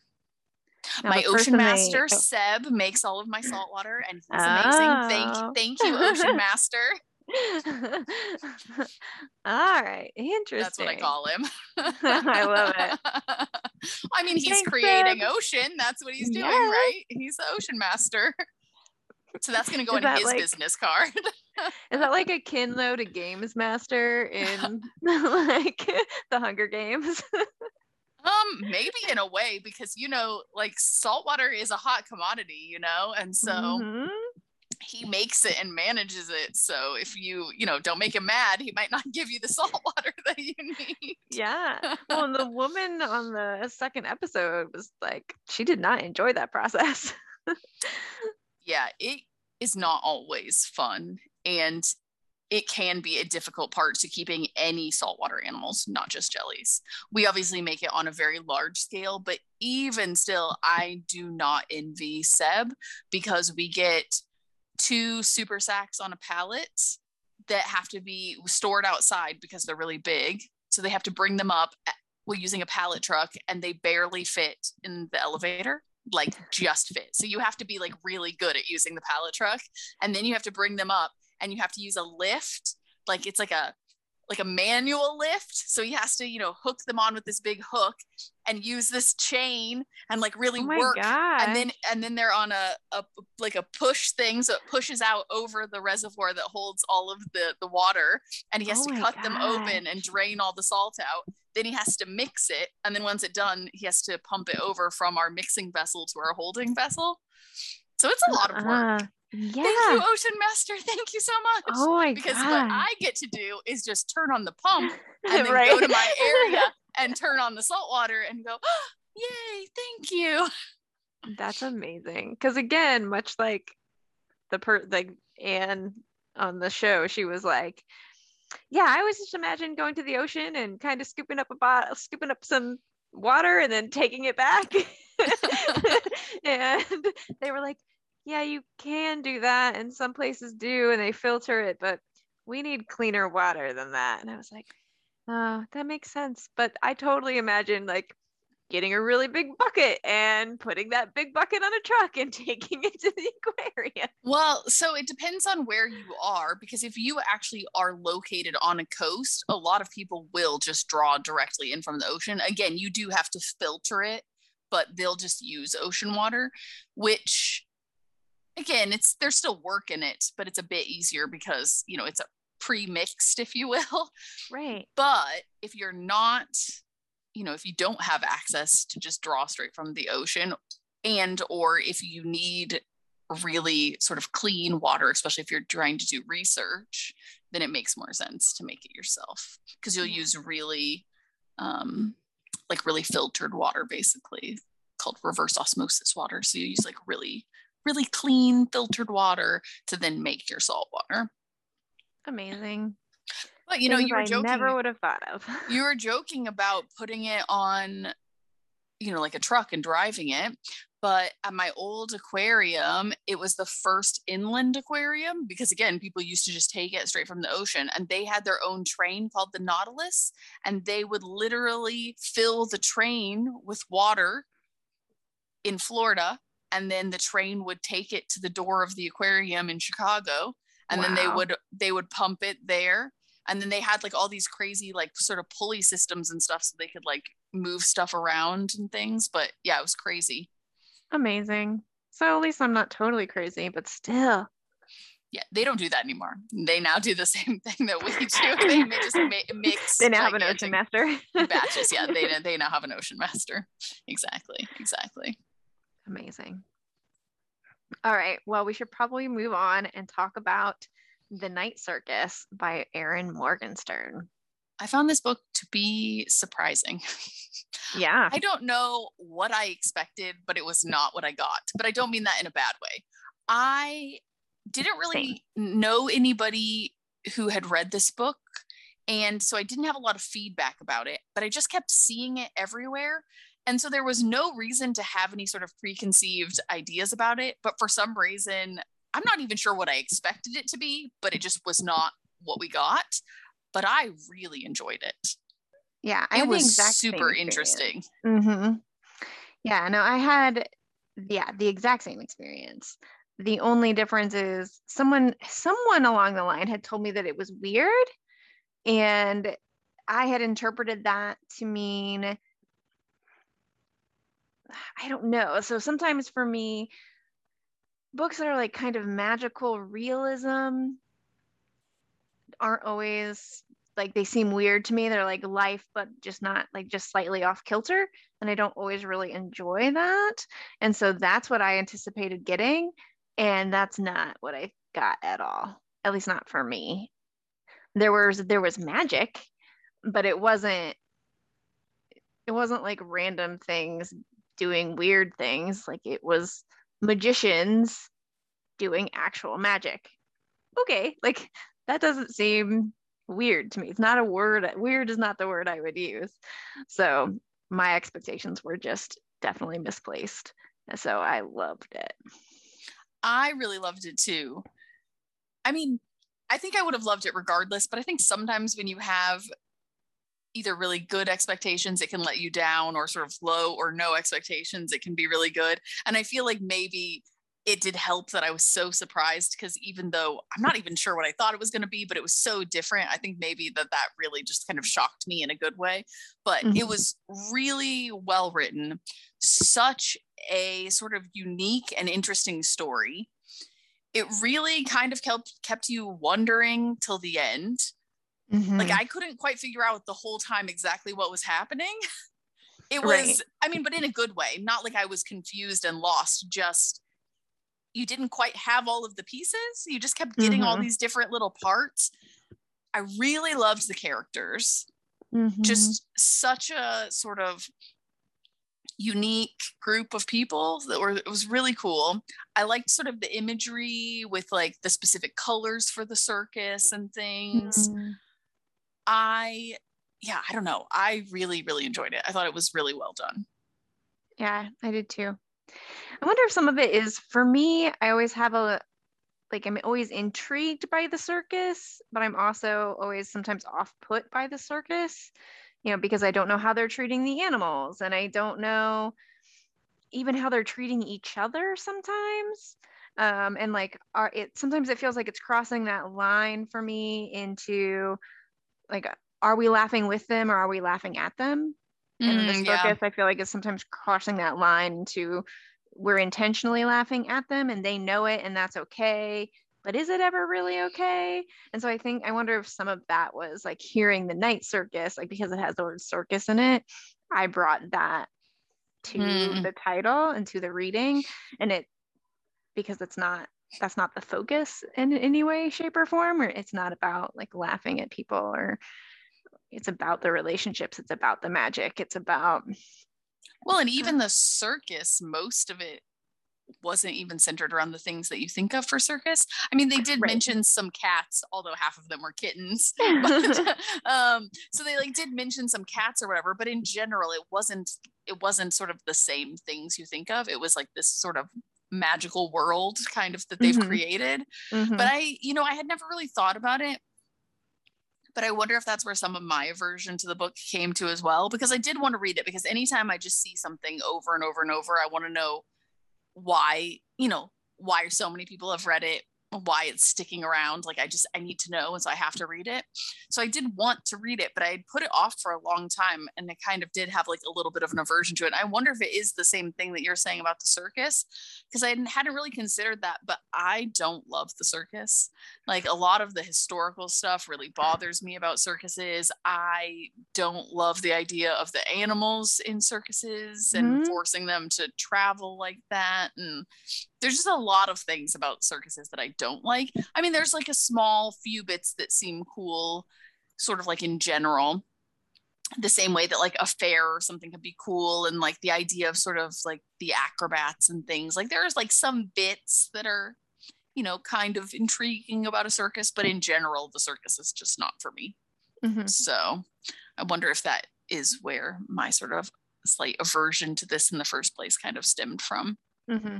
Now, my ocean they- master oh, Seb makes all of my salt water, and he's amazing. Thank Oh. thank you, Ocean Master. All right, interesting. That's what I call him. I love it. I mean, he's Thanks, creating Seb. ocean. That's what he's doing, Yes. right? He's the ocean master. So that's gonna go Is in his like- business card. Is that like a kin though to Games Master in like the Hunger Games? Um, maybe in a way, because you know, like saltwater is a hot commodity, you know, and so Mhm. he makes it and manages it. So if you, you know, don't make him mad, he might not give you the salt water that you need. Yeah. Well, and the woman on the second episode was like, she did not enjoy that process. yeah, it is not always fun. And it can be a difficult part to keeping any saltwater animals, not just jellies. We obviously make it on a very large scale, but even still, I do not envy Seb because we get two super sacks on a pallet that have to be stored outside because they're really big. So they have to bring them up well, using a pallet truck and they barely fit in the elevator like just fit. So you have to be like really good at using the pallet truck and then you have to bring them up and you have to use a lift like it's like a like a manual lift. So he has to you know hook them on with this big hook and use this chain and like really Oh work. God. and then and then they're on a, a like a push thing. So it pushes out over the reservoir that holds all of the the water and he has Oh to cut them open and drain all the salt out. Then he has to mix it. And then once it's done he has to pump it over from our mixing vessel to our holding vessel. So it's a lot of work. Uh, yeah. Thank you, Ocean Master. Thank you so much. Oh my because god. what I get to do is just turn on the pump and then right. go to my area and turn on the salt water and go, oh, yay, thank you. That's amazing. Because again, much like the per like Anne on the show, she was like, "Yeah, I always just imagine going to the ocean and kind of scooping up a bottle, scooping up some water, and then taking it back." and they were like, "Yeah, you can do that, and some places do, and they filter it, but we need cleaner water than that." And I was like, "Oh, that makes sense." But I totally imagine like getting a really big bucket and putting that big bucket on a truck and taking it to the aquarium. Well, so it depends on where you are because if you actually are located on a coast, a lot of people will just draw directly in from the ocean. Again, you do have to filter it, but they'll just use ocean water, which again, it's there's still work in it, but it's a bit easier because, you know, it's a pre-mixed if you will. Right. But if you're not, you know, if you don't have access to just draw straight from the ocean and or if you need really sort of clean water, especially if you're trying to do research, then it makes more sense to make it yourself because you'll Yeah. use really um like really filtered water basically called reverse osmosis water. So you use like really really clean filtered water to then make your salt water. Amazing. But you know, you were I never would have thought of. you were joking about putting it on you know like a truck and driving it but at my old aquarium it was the first inland aquarium because again people used to just take it straight from the ocean and they had their own train called the nautilus and they would literally fill the train with water in florida and then the train would take it to the door of the aquarium in chicago and then they would they would pump it there and then they had like all these crazy like sort of pulley systems and stuff so they could like move stuff around and things but yeah it was crazy. Amazing. So at least I'm not totally crazy, but still. yeah they don't do that anymore. They now do the same thing that we do. They ma- just mi- mix They now have an ocean master. batches yeah they they now have an ocean master. Exactly exactly Amazing. All right. Well, we should probably move on and talk about The Night Circus by Erin Morgenstern. i found this book to be surprising Yeah. I don't know what I expected, but it was not what I got. But I don't mean that in a bad way. I didn't really know anybody who had read this book. And so I didn't have a lot of feedback about it, but I just kept seeing it everywhere. And so there was no reason to have any sort of preconceived ideas about it. But for some reason, I'm not even sure what I expected it to be, but it just was not what we got. But I really enjoyed it. Yeah. I It was super interesting. Mm-hmm. Yeah, no, I had yeah, the exact same experience. The only difference is someone someone along the line had told me that it was weird and I had interpreted that to mean I don't know. So sometimes for me books that are like kind of magical realism aren't always like they seem weird to me. They're like life, but just not like just slightly off kilter. And I don't always really enjoy that. And so that's what I anticipated getting. And that's not what I got at all. At least not for me. There was there was magic, but it wasn't it wasn't like random things doing weird things. Like it was magicians doing actual magic. Okay, like that doesn't seem weird to me. It's not a word. Weird is not the word I would use. So my expectations were just definitely misplaced. So I loved it. I really loved it too. I mean, I think I would have loved it regardless, but I think sometimes when you have either really good expectations, it can let you down, or sort of low or no expectations, it can be really good. And I feel like maybe it did help that I was so surprised because even though I'm not even sure what I thought it was going to be, but it was so different, I think maybe that that really just kind of shocked me in a good way. But mm-hmm. it was really well written, such a sort of unique and interesting story. It really kind of kept kept you wondering till the end. Mm-hmm. Like I couldn't quite figure out the whole time exactly what was happening. It was, right. I mean, but in a good way, not like I was confused and lost, just you didn't quite have all of the pieces. You just kept getting mm-hmm. all these different little parts. I really loved the characters. Mm-hmm. Just such a sort of unique group of people that were it was really cool. I liked sort of the imagery with like the specific colors for the circus and things. Mm-hmm. I yeah, I don't know. I really really enjoyed it. I thought it was really well done. Yeah, I did too. I wonder if some of it is for me, I always have a like I'm always intrigued by the circus, but I'm also always sometimes off put by the circus, you know, because I don't know how they're treating the animals and I don't know even how they're treating each other sometimes. Um, and like are it sometimes it feels like it's crossing that line for me into like are we laughing with them or are we laughing at them? and mm, the circus yeah. i feel like is sometimes crossing that line to we're intentionally laughing at them and they know it and that's okay but is it ever really okay and so i think i wonder if some of that was like hearing the night circus like because it has the word circus in it i brought that to mm. the title and to the reading and it because it's not that's not the focus in any way shape or form or it's not about like laughing at people or it's about the relationships it's about the magic it's about well and even the circus most of it wasn't even centered around the things that you think of for circus i mean they did right. mention some cats although half of them were kittens but, um, so they like did mention some cats or whatever but in general it wasn't it wasn't sort of the same things you think of it was like this sort of magical world kind of that they've mm-hmm. created mm-hmm. but i you know i had never really thought about it but I wonder if that's where some of my aversion to the book came to as well, because I did want to read it because anytime I just see something over and over and over, I want to know why, you know, why so many people have read it, why it's sticking around. Like I just I need to know, and so I have to read it. So I did want to read it, but I had put it off for a long time, and I kind of did have like a little bit of an aversion to it. I wonder if it is the same thing that you're saying about the circus, because I hadn't really considered that. But I don't love the circus. Like a lot of the historical stuff really bothers me about circuses. I don't love the idea of the animals in circuses and mm-hmm. forcing them to travel like that, and there's just a lot of things about circuses that I don't like. I mean, there's like a small few bits that seem cool, sort of like in general, the same way that like a fair or something could be cool, and like the idea of sort of like the acrobats and things. Like there's like some bits that are, you know, kind of intriguing about a circus, but in general, the circus is just not for me. Mm-hmm. So I wonder if that is where my sort of slight aversion to this in the first place kind of stemmed from. Mm-hmm.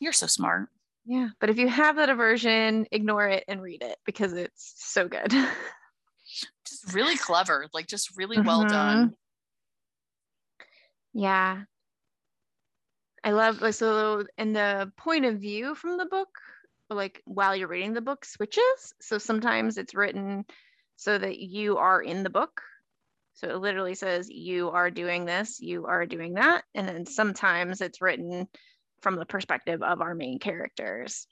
You're so smart. Yeah. But if you have that aversion, ignore it and read it because it's so good. just really clever, like just really mm-hmm. well done. Yeah. I love like so and the point of view from the book, like while you're reading the book switches. So sometimes it's written so that you are in the book. So it literally says you are doing this, you are doing that. And then sometimes it's written from the perspective of our main characters.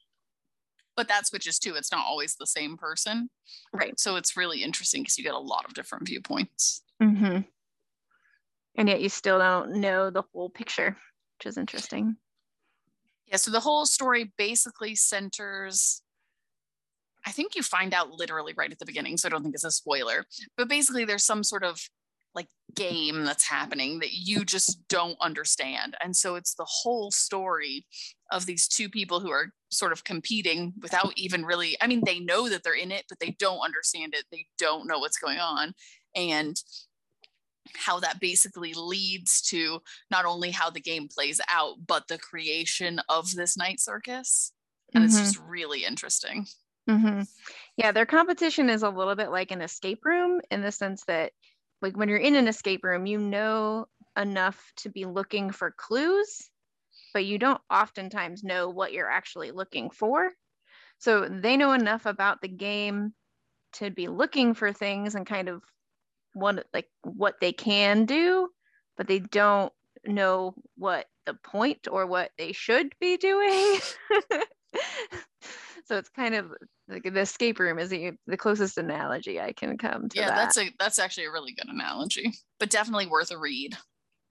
But that switches too. It's not always the same person. Right. So it's really interesting because you get a lot of different viewpoints. Mm-hmm. And yet you still don't know the whole picture, which is interesting. Yeah. So the whole story basically centers I think you find out literally right at the beginning, so I don't think it's a spoiler. But basically, there's some sort of like game that's happening that you just don't understand. And so it's the whole story of these two people who are sort of competing without even really i mean they know that they're in it but they don't understand it they don't know what's going on and how that basically leads to not only how the game plays out but the creation of this night circus and mm-hmm. it's just really interesting mm-hmm. yeah their competition is a little bit like an escape room in the sense that like when you're in an escape room you know enough to be looking for clues but you don't oftentimes know what you're actually looking for. So they know enough about the game to be looking for things and kind of what like what they can do, but they don't know what the point or what they should be doing. so it's kind of like the escape room is the, the closest analogy I can come to. Yeah, that. that's a that's actually a really good analogy, but definitely worth a read.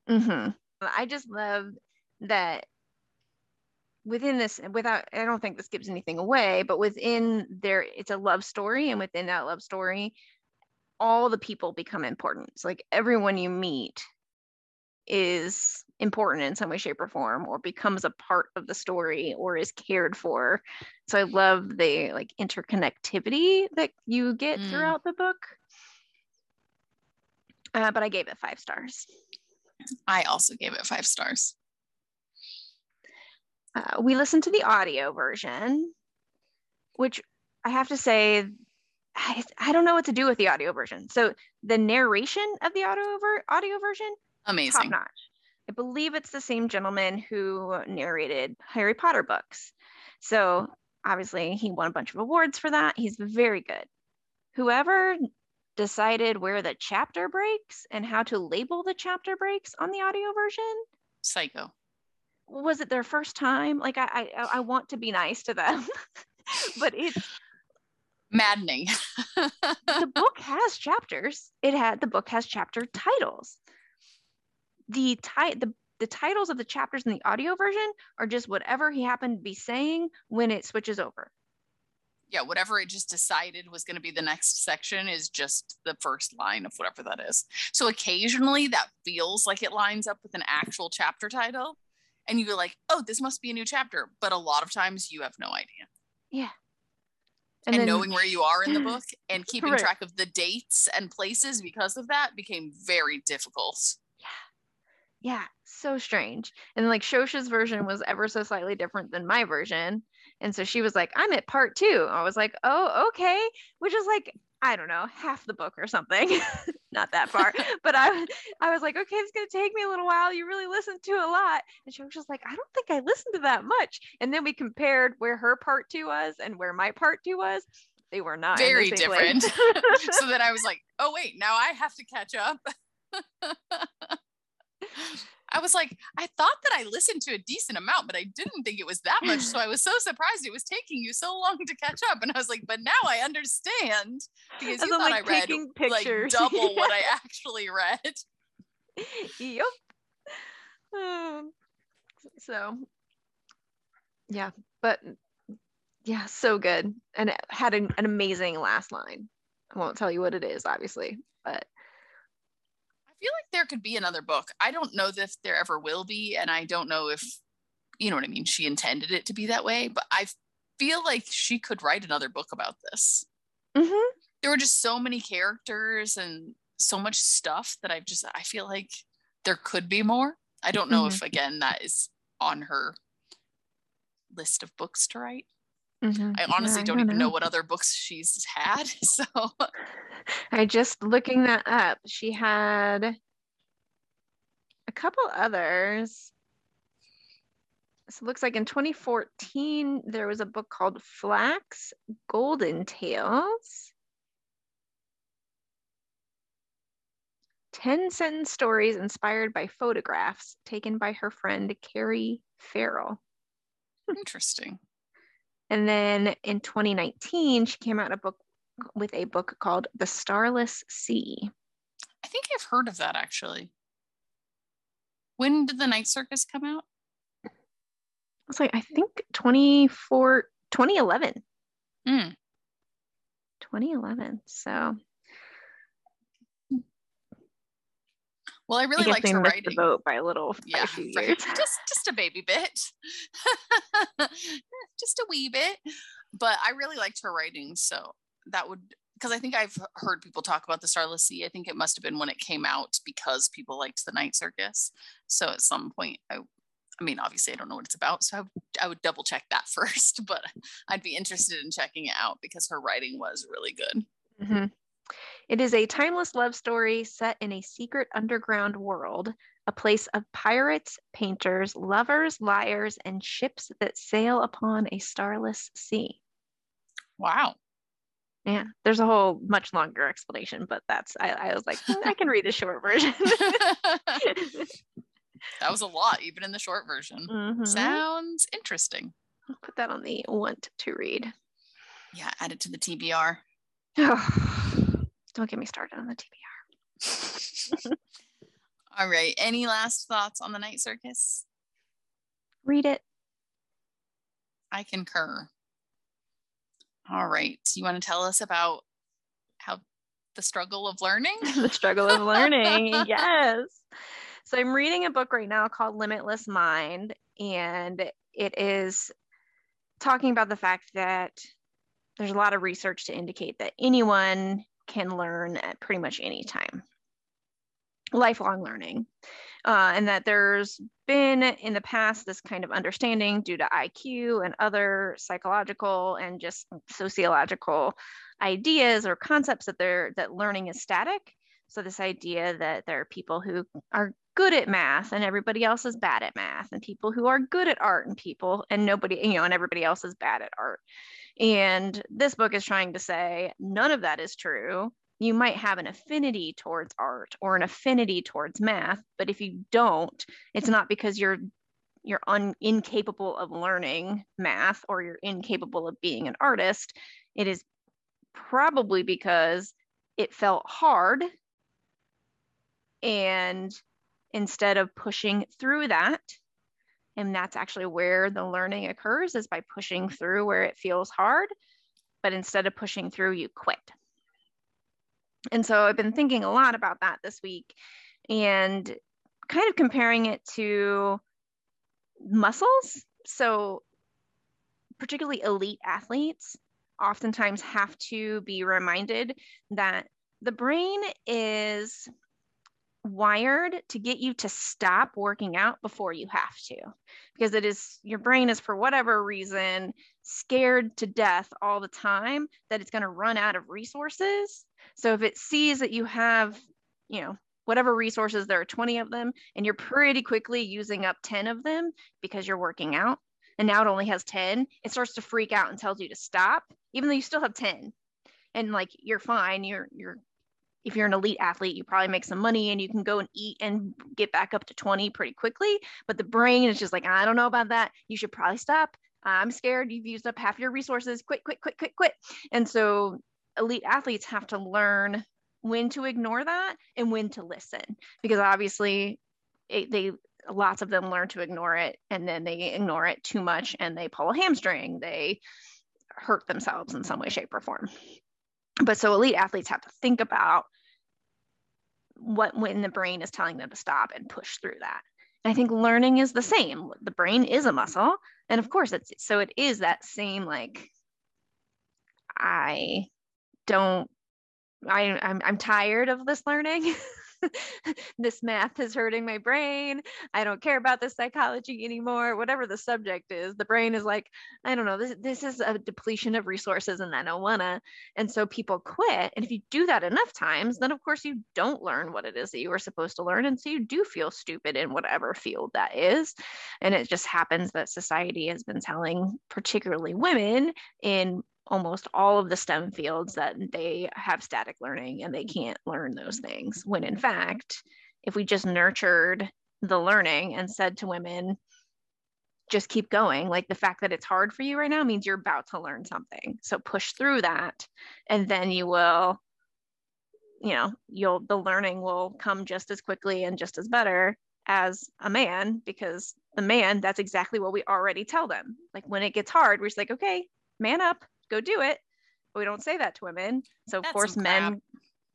Mm-hmm. I just love that within this without i don't think this gives anything away but within there it's a love story and within that love story all the people become important it's like everyone you meet is important in some way shape or form or becomes a part of the story or is cared for so i love the like interconnectivity that you get mm. throughout the book uh, but i gave it five stars i also gave it five stars uh, we listened to the audio version, which I have to say, I, I don't know what to do with the audio version. So the narration of the audio ver- audio version, amazing, top notch. I believe it's the same gentleman who narrated Harry Potter books. So obviously, he won a bunch of awards for that. He's very good. Whoever decided where the chapter breaks and how to label the chapter breaks on the audio version, psycho was it their first time? Like I I, I want to be nice to them, but it's maddening. the book has chapters. It had the book has chapter titles. The ti- the the titles of the chapters in the audio version are just whatever he happened to be saying when it switches over. Yeah, whatever it just decided was going to be the next section is just the first line of whatever that is. So occasionally that feels like it lines up with an actual chapter title, and you're like, oh, this must be a new chapter. But a lot of times you have no idea. Yeah. And, and then, knowing where you are in the book and keeping right. track of the dates and places because of that became very difficult. Yeah. So strange. And like Shosha's version was ever so slightly different than my version. And so she was like, I'm at part two. I was like, oh, okay. Which is like, I don't know, half the book or something. Not that far. but I I was like, okay, it's gonna take me a little while. You really listened to a lot. And she was just like, I don't think I listened to that much. And then we compared where her part two was and where my part two was. They were not very different. so then I was like, oh wait, now I have to catch up. I was like, I thought that I listened to a decent amount, but I didn't think it was that much. So I was so surprised it was taking you so long to catch up. And I was like, but now I understand because As you thought like, I read pictures. like double what I actually read. Yep. Um, so yeah, but yeah, so good. And it had an, an amazing last line. I won't tell you what it is, obviously, but feel like there could be another book. I don't know if there ever will be, and I don't know if you know what I mean. She intended it to be that way, but I feel like she could write another book about this. Mm-hmm. There were just so many characters and so much stuff that I've just I feel like there could be more. I don't know mm-hmm. if again that is on her list of books to write. Mm-hmm. I honestly yeah, I don't, don't, even know. know what other books she's had. So I just looking that up. She had a couple others. So it looks like in 2014 there was a book called Flax Golden Tales. 10 sentence stories inspired by photographs taken by her friend Carrie Farrell. Interesting. And then in 2019, she came out a book with a book called The Starless Sea. I think I've heard of that actually. When did the Night Circus come out? It's like I think 24 2011. Mm. 2011. So Well, I really liked her writing. The boat by a little, yeah, right. just just a baby bit, just a wee bit. But I really liked her writing, so that would because I think I've heard people talk about the Starless Sea. I think it must have been when it came out because people liked the Night Circus. So at some point, I, I mean, obviously, I don't know what it's about, so I would, I would double check that first. But I'd be interested in checking it out because her writing was really good. Mm-hmm. It is a timeless love story set in a secret underground world, a place of pirates, painters, lovers, liars, and ships that sail upon a starless sea. Wow. Yeah, there's a whole much longer explanation, but that's I, I was like, mm, I can read the short version. that was a lot, even in the short version. Mhm. Sounds interesting. I'll put that on the want to read. Yeah, add it to the TBR. Don't get me started on the TBR. All right. Any last thoughts on the night circus? Read it. I concur. All right. You want to tell us about how the struggle of learning? the struggle of learning. yes. So I'm reading a book right now called Limitless Mind, and it is talking about the fact that there's a lot of research to indicate that anyone can learn at pretty much any time. Lifelong learning. Uh, and that there's been in the past this kind of understanding due to IQ and other psychological and just sociological ideas or concepts that they're that learning is static. So this idea that there are people who are good at math and everybody else is bad at math, and people who are good at art and people and nobody, you know, and everybody else is bad at art. And this book is trying to say none of that is true. You might have an affinity towards art or an affinity towards math but if you don't it's not because you're you're un, incapable of learning math or you're incapable of being an artist. It is probably because it felt hard. And instead of pushing through that and that's actually where the learning occurs is by pushing through where it feels hard but instead of pushing through you quit and so I've been thinking a lot about that this week and kind of comparing it to muscles. So, particularly elite athletes oftentimes have to be reminded that the brain is wired to get you to stop working out before you have to. Because it is your brain is for whatever reason scared to death all the time that it's going to run out of resources. So if it sees that you have you know whatever resources there are 20 of them and you're pretty quickly using up 10 of them because you're working out and now it only has 10 it starts to freak out and tells you to stop even though you still have 10 and like you're fine you're you're if you're an elite athlete, you probably make some money and you can go and eat and get back up to 20 pretty quickly. But the brain is just like, I don't know about that. You should probably stop. I'm scared you've used up half your resources. Quit, quit, quit, quit, quit. And so elite athletes have to learn when to ignore that and when to listen because obviously it, they lots of them learn to ignore it and then they ignore it too much and they pull a hamstring they hurt themselves in some way shape or form but so elite athletes have to think about what when the brain is telling them to stop and push through that. And i think learning is the same. The brain is a muscle. And of course it's so it is that same like i don't I, I'm, I'm tired of this learning. this math is hurting my brain. I don't care about this psychology anymore. Whatever the subject is, the brain is like, I don't know, this, this is a depletion of resources and I don't wanna. And so people quit. And if you do that enough times, then of course you don't learn what it is that you were supposed to learn. And so you do feel stupid in whatever field that is. And it just happens that society has been telling, particularly women in almost all of the STEM fields that they have static learning and they can't learn those things. When in fact, if we just nurtured the learning and said to women, just keep going, like the fact that it's hard for you right now means you're about to learn something. So push through that and then you will you know you'll the learning will come just as quickly and just as better as a man because the man that's exactly what we already tell them like when it gets hard we're just like okay man up go do it. But we don't say that to women. So of That's course men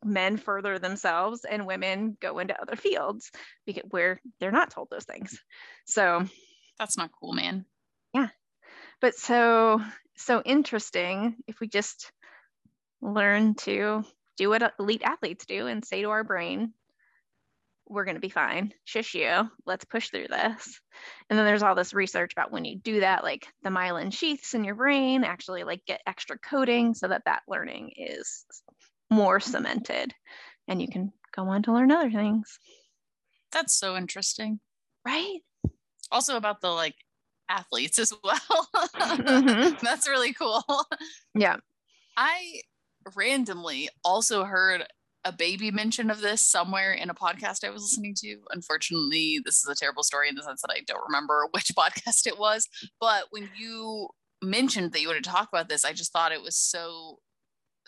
men further themselves and women go into other fields because where they're not told those things. So That's not cool, man. Yeah. But so so interesting if we just learn to do what elite athletes do and say to our brain we're going to be fine. Shush you. Let's push through this. And then there's all this research about when you do that like the myelin sheaths in your brain actually like get extra coating so that that learning is more cemented and you can go on to learn other things. That's so interesting. Right? Also about the like athletes as well. Mm-hmm. that's really cool. Yeah. I randomly also heard a baby mention of this somewhere in a podcast I was listening to. Unfortunately, this is a terrible story in the sense that I don't remember which podcast it was. But when you mentioned that you wanted to talk about this, I just thought it was so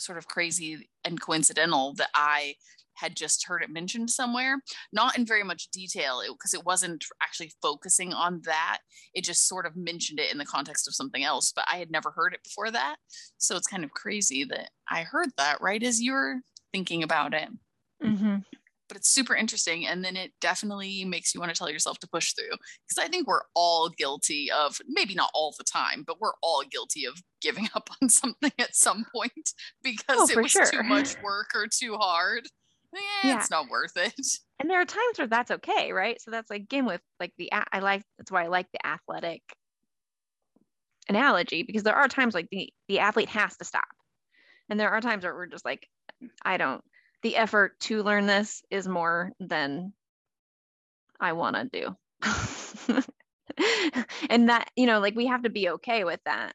sort of crazy and coincidental that I had just heard it mentioned somewhere, not in very much detail, because it, it, wasn't actually focusing on that. It just sort of mentioned it in the context of something else, but I had never heard it before that. So it's kind of crazy that I heard that right as you were thinking about it. Mm-hmm. But it's super interesting. And then it definitely makes you want to tell yourself to push through. Because I think we're all guilty of, maybe not all the time, but we're all guilty of giving up on something at some point because oh, it was sure. too much work or too hard. Eh, yeah. It's not worth it. And there are times where that's okay, right? So that's like, again, with like the, I like, that's why I like the athletic analogy because there are times like the, the athlete has to stop. And there are times where we're just like, I don't, the effort to learn this is more than I want to do. and that, you know, like we have to be okay with that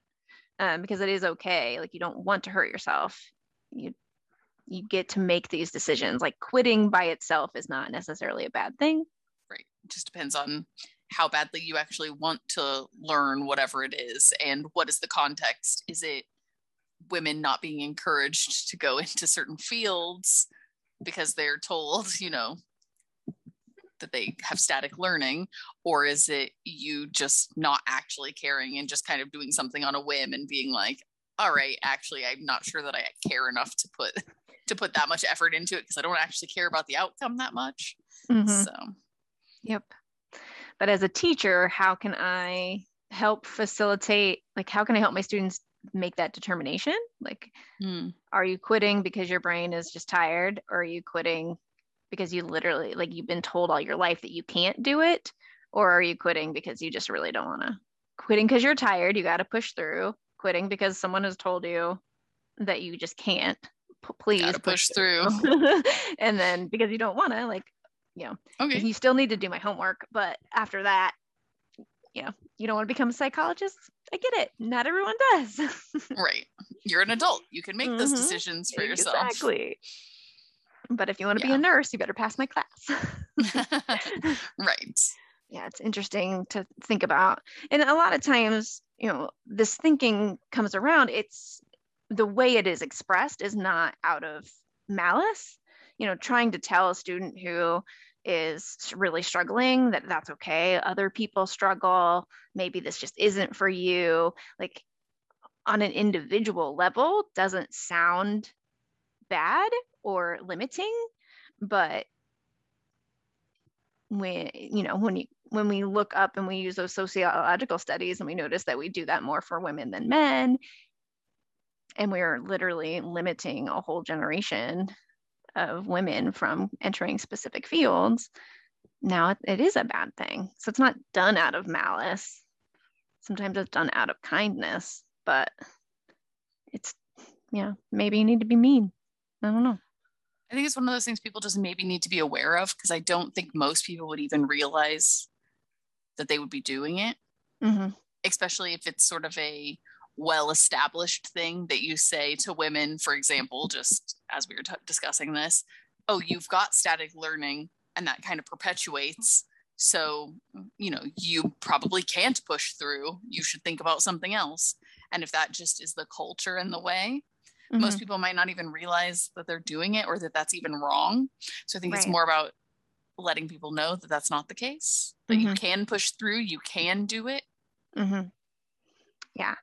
um, because it is okay. Like you don't want to hurt yourself. You, you get to make these decisions. Like quitting by itself is not necessarily a bad thing. Right. It just depends on how badly you actually want to learn whatever it is and what is the context. Is it women not being encouraged to go into certain fields because they're told, you know, that they have static learning or is it you just not actually caring and just kind of doing something on a whim and being like all right actually i'm not sure that i care enough to put to put that much effort into it because i don't actually care about the outcome that much. Mm-hmm. so. Yep. But as a teacher how can i help facilitate like how can i help my students make that determination? Like mm. are you quitting because your brain is just tired? Or are you quitting because you literally like you've been told all your life that you can't do it? Or are you quitting because you just really don't want to quitting because you're tired you got to push through. Quitting because someone has told you that you just can't. P- please push, push, through, through. and then because you don't want to like you know okay. you still need to do my homework. But after that you know you don't want to become a psychologist I get it. Not everyone does. right. You're an adult. You can make mm-hmm. those decisions for yourself. Exactly. But if you want to yeah. be a nurse, you better pass my class. right. Yeah, it's interesting to think about. And a lot of times, you know, this thinking comes around, it's the way it is expressed is not out of malice. You know, trying to tell a student who is really struggling that that's okay. Other people struggle. Maybe this just isn't for you. Like on an individual level doesn't sound bad or limiting but when you know when you when we look up and we use those sociological studies and we notice that we do that more for women than men and we're literally limiting a whole generation of women from entering specific fields, now it, it is a bad thing. So it's not done out of malice. Sometimes it's done out of kindness, but it's, yeah, maybe you need to be mean. I don't know. I think it's one of those things people just maybe need to be aware of because I don't think most people would even realize that they would be doing it, mm-hmm. especially if it's sort of a well established thing that you say to women, for example, just as we were t- discussing this, oh, you've got static learning, and that kind of perpetuates. So, you know, you probably can't push through. You should think about something else. And if that just is the culture and the way, mm-hmm. most people might not even realize that they're doing it or that that's even wrong. So I think right. it's more about letting people know that that's not the case, that mm-hmm. you can push through, you can do it. Mm-hmm. Yeah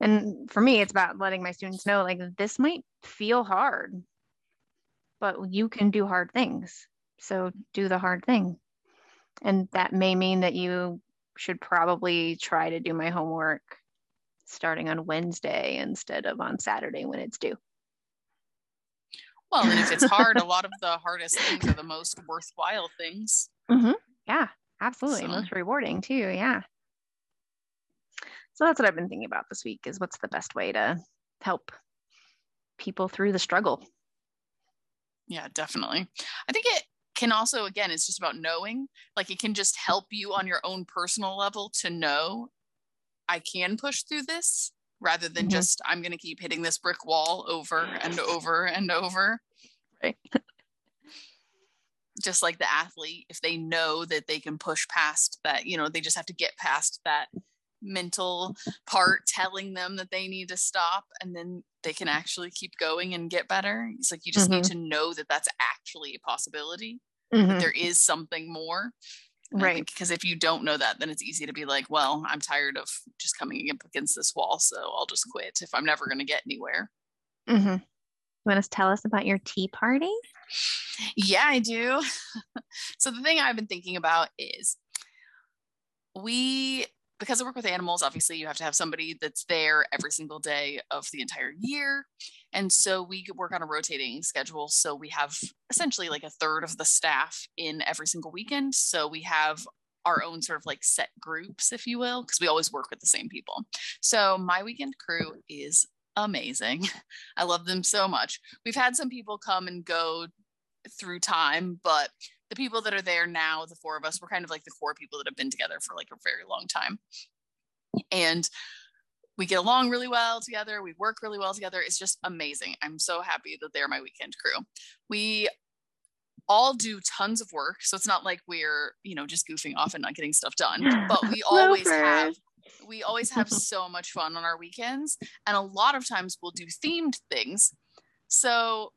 and for me it's about letting my students know like this might feel hard but you can do hard things so do the hard thing and that may mean that you should probably try to do my homework starting on Wednesday instead of on Saturday when it's due. Well, and if it's hard, a lot of the hardest things are the most worthwhile things. Mm-hmm. Yeah, absolutely. So. Most rewarding too. Yeah. So that's what I've been thinking about this week is what's the best way to help people through the struggle. Yeah, definitely. I think it can also again it's just about knowing like it can just help you on your own personal level to know i can push through this rather than mm-hmm. just i'm going to keep hitting this brick wall over and over and over right just like the athlete if they know that they can push past that you know they just have to get past that mental part telling them that they need to stop and then they can actually keep going and get better it's like you just mm-hmm. need to know that that's actually a possibility mm-hmm. there is something more right because if you don't know that then it's easy to be like well i'm tired of just coming up against this wall so i'll just quit if i'm never going to get anywhere mm-hmm. you want to tell us about your tea party yeah i do so the thing i've been thinking about is we because I work with animals, obviously you have to have somebody that's there every single day of the entire year. And so we work on a rotating schedule. So we have essentially like a third of the staff in every single weekend. So we have our own sort of like set groups, if you will, because we always work with the same people. So my weekend crew is amazing. I love them so much. We've had some people come and go through time, but the people that are there now, the four of us, we're kind of like the core people that have been together for like a very long time. And we get along really well together. We work really well together. It's just amazing. I'm so happy that they're my weekend crew. We all do tons of work. So it's not like we're, you know, just goofing off and not getting stuff done, but we always have we always have so much fun on our weekends and a lot of times we'll do themed things. So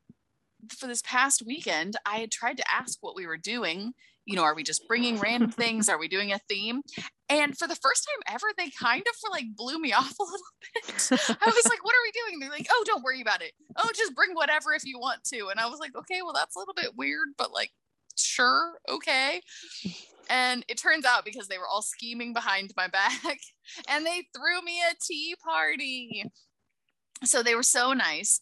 for this past weekend, I had tried to ask what we were doing. You know, are we just bringing random things? Are we doing a theme? And for the first time ever, they kind of like blew me off a little bit. I was like, what are we doing? They're like, oh, don't worry about it. Oh, just bring whatever if you want to. And I was like, okay, well, that's a little bit weird, but like, sure, okay. And it turns out because they were all scheming behind my back and they threw me a tea party. So they were so nice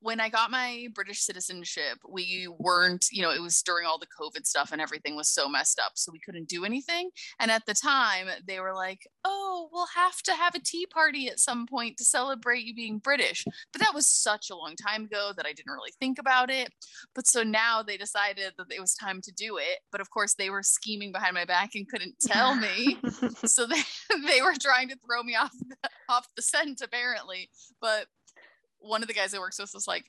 when I got my British citizenship, we weren't, you know, it was during all the COVID stuff and everything was so messed up. So we couldn't do anything. And at the time, they were like, oh, we'll have to have a tea party at some point to celebrate you being British. But that was such a long time ago that I didn't really think about it. But so now they decided that it was time to do it. But of course, they were scheming behind my back and couldn't tell me. so they, they were trying to throw me off the, off the scent, apparently. But one of the guys I works with us was like,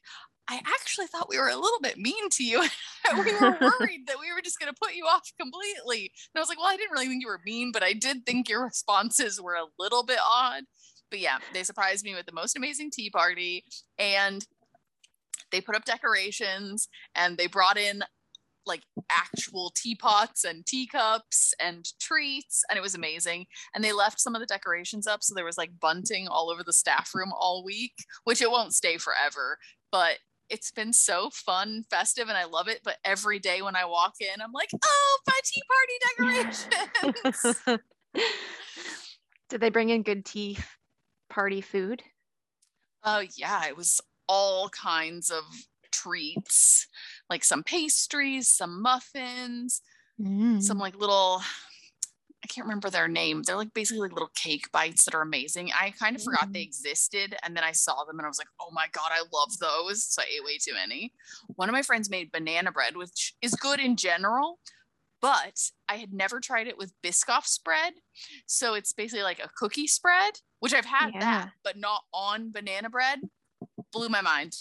I actually thought we were a little bit mean to you. we were worried that we were just going to put you off completely. And I was like, well, I didn't really think you were mean, but I did think your responses were a little bit odd. But yeah, they surprised me with the most amazing tea party. And they put up decorations and they brought in like actual teapots and teacups and treats and it was amazing. And they left some of the decorations up so there was like bunting all over the staff room all week which it won't stay forever but it's been so fun festive and i love it but every day when i walk in i'm like oh my tea party decorations! Did they bring in good tea party food? Oh yeah it was all kinds of treats like some pastries, some muffins, mm. some like little I can't remember their name. They're like basically like little cake bites that are amazing. I kind of forgot they mm. existed and then I saw them and I was like, "Oh my god, I love those." So I ate way too many. One of my friends made banana bread which is good in general, but I had never tried it with Biscoff spread. So it's basically like a cookie spread, which I've had yeah. that, but not on banana bread. Blew my mind.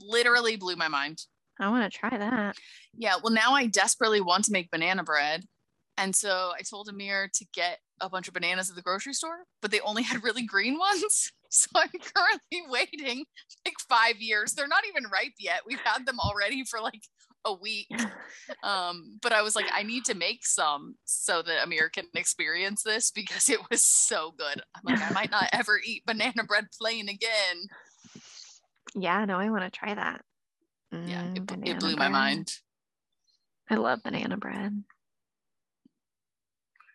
Literally blew my mind. I want to try that. Yeah. Well, now I desperately want to make banana bread. And so I told Amir to get a bunch of bananas at the grocery store, but they only had really green ones. So I'm currently waiting like five years. They're not even ripe yet. We've had them already for like a week. Um, but I was like, I need to make some so that Amir can experience this because it was so good. I'm like, I might not ever eat banana bread plain again. Yeah, no, I want to try that yeah, it, mm, it blew bread. my mind. I love banana bread.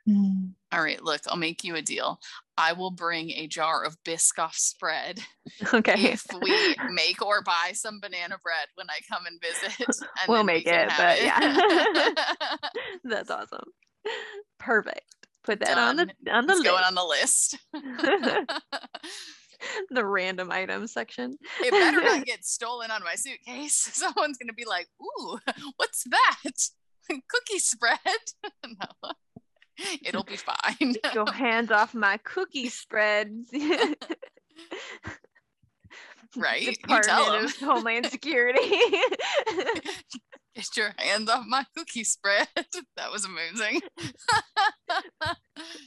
Mm. All right, look, I'll make you a deal. I will bring a jar of Biscoff spread Okay. if we make or buy some banana bread when I come and visit. and We'll then we make can it, have but That's awesome. Perfect. Put that on the on the it's going on the list. the random items section. it better not get stolen on my suitcase. Someone's gonna be like, "Ooh, what's that? Cookie spread?" no, it'll be fine. Get your hands off my cookie spreads. Right? Department of Homeland Security. Get your hands off my cookie spread. that was amazing.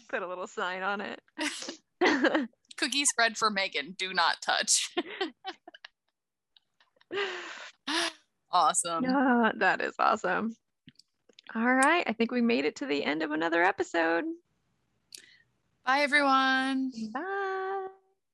Put a little sign on it. Cookie spread for Megan. Do not touch. awesome. Ah, that is awesome. All right. I think we made it to the end of another episode. Bye, everyone. Bye.